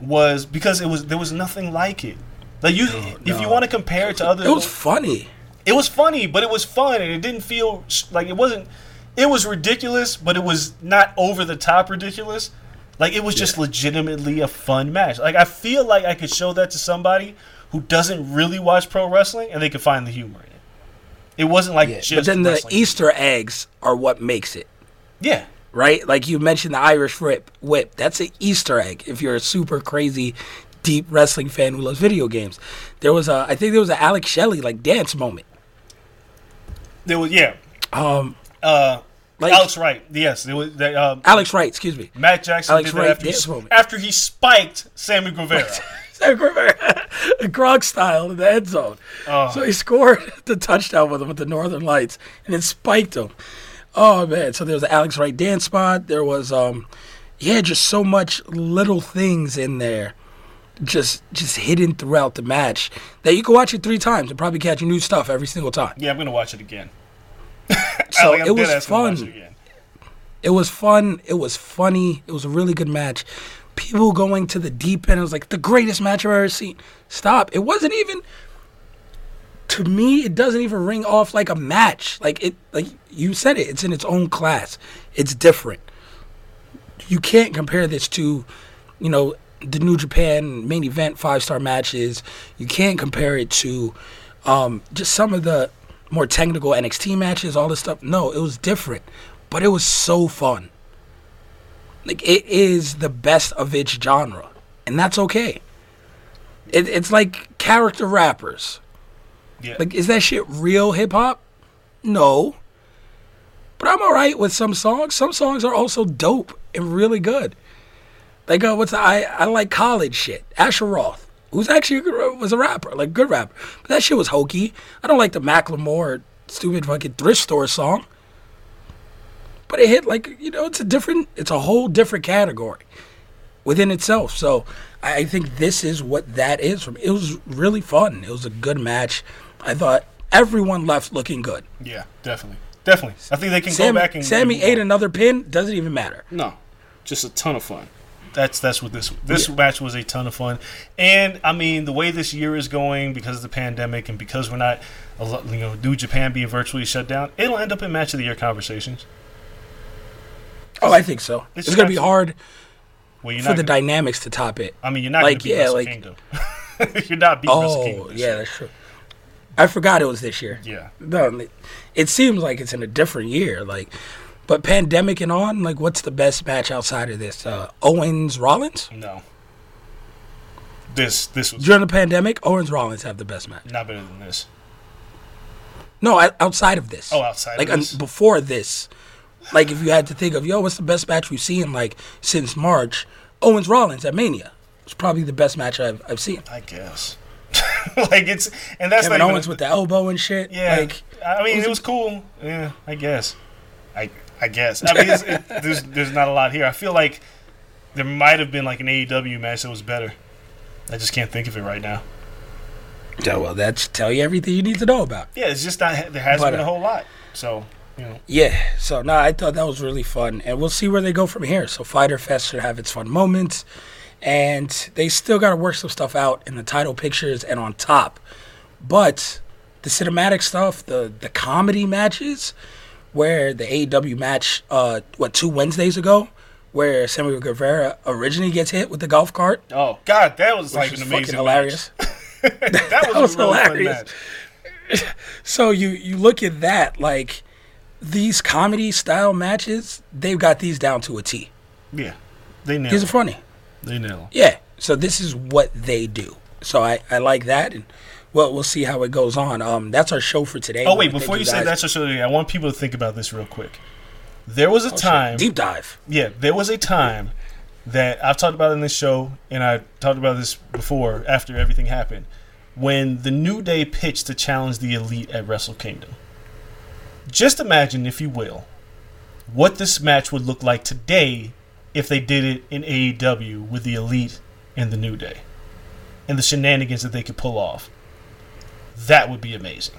F: was because it was there was nothing like it. Like you, if you want to compare it to other,
B: It was funny.
F: it was funny, but it was fun, and it didn't feel like it wasn't. It was ridiculous, but it was not over the top ridiculous. Like it was just legitimately a fun match. Like I feel like I could show that to somebody who doesn't really watch pro wrestling, and they could find the humor in it. It wasn't like just.
B: but then the
F: wrestling.
B: Easter eggs are what makes it.
F: Yeah,
B: right? Like you mentioned the Irish whip. Whip. That's an Easter egg. If you're a super crazy, deep wrestling fan who loves video games, there was a. I think there was an Alex Shelley like dance moment.
F: there was. Yeah,
B: Um,
F: uh,
B: like
F: Alex Wright. Yes, there was. They, um,
B: Alex Wright. Excuse me.
F: Matt Jackson
B: Alex
F: did that
B: Wright
F: after he,
B: dance
F: s-
B: moment.
F: after he spiked Sammy Guevara. <laughs>
B: Sammy Guevara, <laughs> Gronk style in the end zone.
F: Oh.
B: So he scored <laughs> the touchdown with him with the Northern Lights and then spiked him. Oh man! So there was an Alex Wright dance spot. There was um, yeah, just so much little things in there, just just hidden throughout the match that you can watch it three times and probably catch new stuff every single time.
F: yeah, I'm gonna watch it again.
B: So
F: Like,
B: it was
F: dead ass gonna watch
B: fun.
F: it.
B: It was fun. It was funny. It was a really good match. People going to the deep end. It was like the greatest match I've ever seen. Stop. It wasn't even. To me, it doesn't even ring off like a match. Like it, like you said it. It's in its own class. It's different. You can't compare this to, you know, the New Japan main event five star matches. You can't compare it to, um, just some of the more technical NXT matches. All this stuff. No, it was different, but it was so fun. Like it is the best of its genre, and that's okay. It, it's like character rappers.
F: Yeah.
B: Like, is that shit real hip hop? No. But I'm all right with some songs. Some songs are also dope and really good. Like, uh, what's the, I I like college shit. Asher Roth, who's actually good, was a rapper, like good rapper. But that shit was hokey. I don't like the Macklemore stupid fucking thrift store song. But it hit like you know, it's a different, it's a whole different category within itself. So I think this is what that is from. It was really fun. It was a good match. I thought everyone left looking good.
F: Yeah, definitely, definitely. I think they can
B: Sammy,
F: go back and
B: Sammy ate another pin. Doesn't even matter.
G: No, just a ton of fun.
F: That's that's what this this match was a ton of fun, and I mean the way this year is going because of the pandemic and because we're not, you know, New Japan being virtually shut down, it'll end up in match of the year conversations.
B: Oh, I think so.
F: It's
B: It's, gonna be hard
F: Well,
B: for the
F: gonna-
B: dynamics to top it.
F: I mean, you're not
B: like,
F: gonna beat
B: yeah, like-
F: Kingdom. <laughs> you're not beating
B: Oh,
F: Kingdom.
B: yeah,
F: year.
B: that's true. I forgot it was this year.
F: yeah.
B: No, it seems like it's in a different year. Like, but pandemic and on, like, what's the best match outside of this? Uh, Owens Rollins
F: No. This this was
B: during the pandemic. Owens Rollins have the best match.
F: not better than this.
B: No, outside of this.
F: Oh, outside of
B: like un-
F: this?
B: before this. Like if you had to think of yo, what's the best match we've seen like since March? Owens Rollins at Mania. It's probably the best match I've I've seen.
F: I guess. <laughs> like it's and that's
B: Kevin
F: even-
B: Owens with the elbow and shit.
F: Yeah,
B: Like
F: I mean,
B: was
F: it
B: it-
F: was cool. Yeah, I guess. I I guess. I mean, it's, it, there's there's not a lot here. I feel like there might have been like an AEW match that was better. I just can't think of it right now.
B: yeah, well, that's tell you everything you need to know about.
F: Yeah, it's just not. There hasn't
B: But,
F: been a
B: uh,
F: whole lot. So you know,
B: Yeah. So no, I thought that was really fun, and we'll see where they go from here. So Fyter Fest should have its fun moments, and they still got to work some stuff out in the title pictures and on top. But the cinematic stuff, the the comedy matches, where the AEW match, uh, what two Wednesdays ago, where Samuel Guevara originally gets hit with the golf cart,
F: oh god, that was like
B: was
F: an amazing
B: hilarious.
F: Match. <laughs> <laughs> that was,
B: That was
F: really
B: hilarious. <laughs> So you you look at that like these comedy style matches, they've got these down to a T.
F: Yeah, they nail.
B: These are funny.
F: They nail.
B: Yeah. So this is what they do. So I, I like that, and well, we'll see how it goes on. Um, that's our show for today.
F: Oh wait, before
B: thank
F: you say that's just I want people to think about this real quick. There was a
B: Oh, shit.
F: time.
B: deep dive.
F: Yeah, there was a time that I've talked about in this show, and I talked about this before after everything happened, when the New Day pitched to challenge the Elite at Wrestle Kingdom. Just imagine, if you will, what this match would look like today if they did it in AEW with the Elite and the New Day, and the shenanigans that they could pull off. That would be amazing.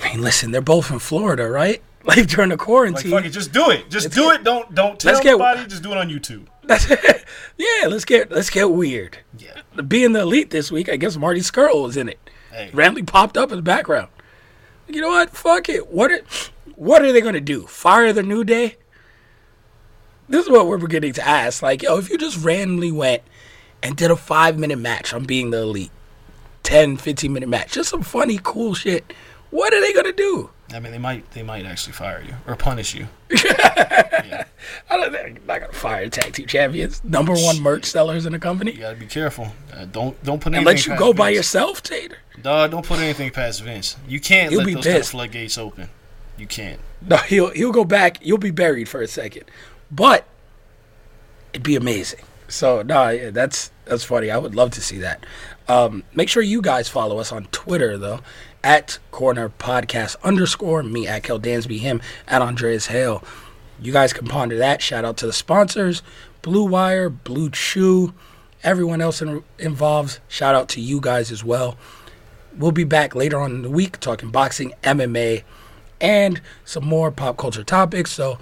B: I mean, listen, they're both from Florida, right? <laughs> Like during the
F: Like
B: quarantine.
F: fuck it, just do it. Just
B: Let's
F: do
B: get-
F: it. Don't don't tell
B: get-
F: nobody. Just do it on YouTube. <laughs>
B: yeah, let's get let's get weird.
F: Yeah.
B: Being the elite this week, I guess Marty Scurll was in it.
F: Hey.
B: Randomly popped up in the background. You know what? Fuck it. What are, what are they gonna do? Fire the New Day? This is what we're beginning to ask. Like, yo, if you just randomly went and did a five minute match on being the elite, 10, 15 minute match, just some funny, cool shit. What are they gonna do?
F: I mean, they might they might actually fire you or punish you. <laughs> yeah.
B: I don't think they're not gonna fire tag team champions, number one merch sellers in the company,
F: You gotta be careful. Uh, don't don't put
B: and
F: anything.
B: let you go by yourself, Tater.
F: Dog, don't put anything past Vince. You can't
B: He'll
F: let
B: be
F: those kind of floodgates open. You can't.
B: No, he'll he'll go back. You'll be buried for a second, but it'd be amazing. So no, yeah, that's that's funny. I would love to see that. Um, make sure you guys follow us on Twitter though, at Corner Podcast underscore me at Kel Dansby him at Andreas Hale. You guys can ponder that. Shout out to the sponsors, Blue Wire, Blue Chew, everyone else in, involved. Shout out to you guys as well. We'll be back later on in the week talking boxing, MMA, and some more pop culture topics. So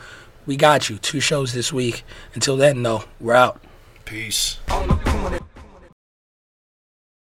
B: we got you. Two shows this week. Until then, though, we're out.
F: Peace.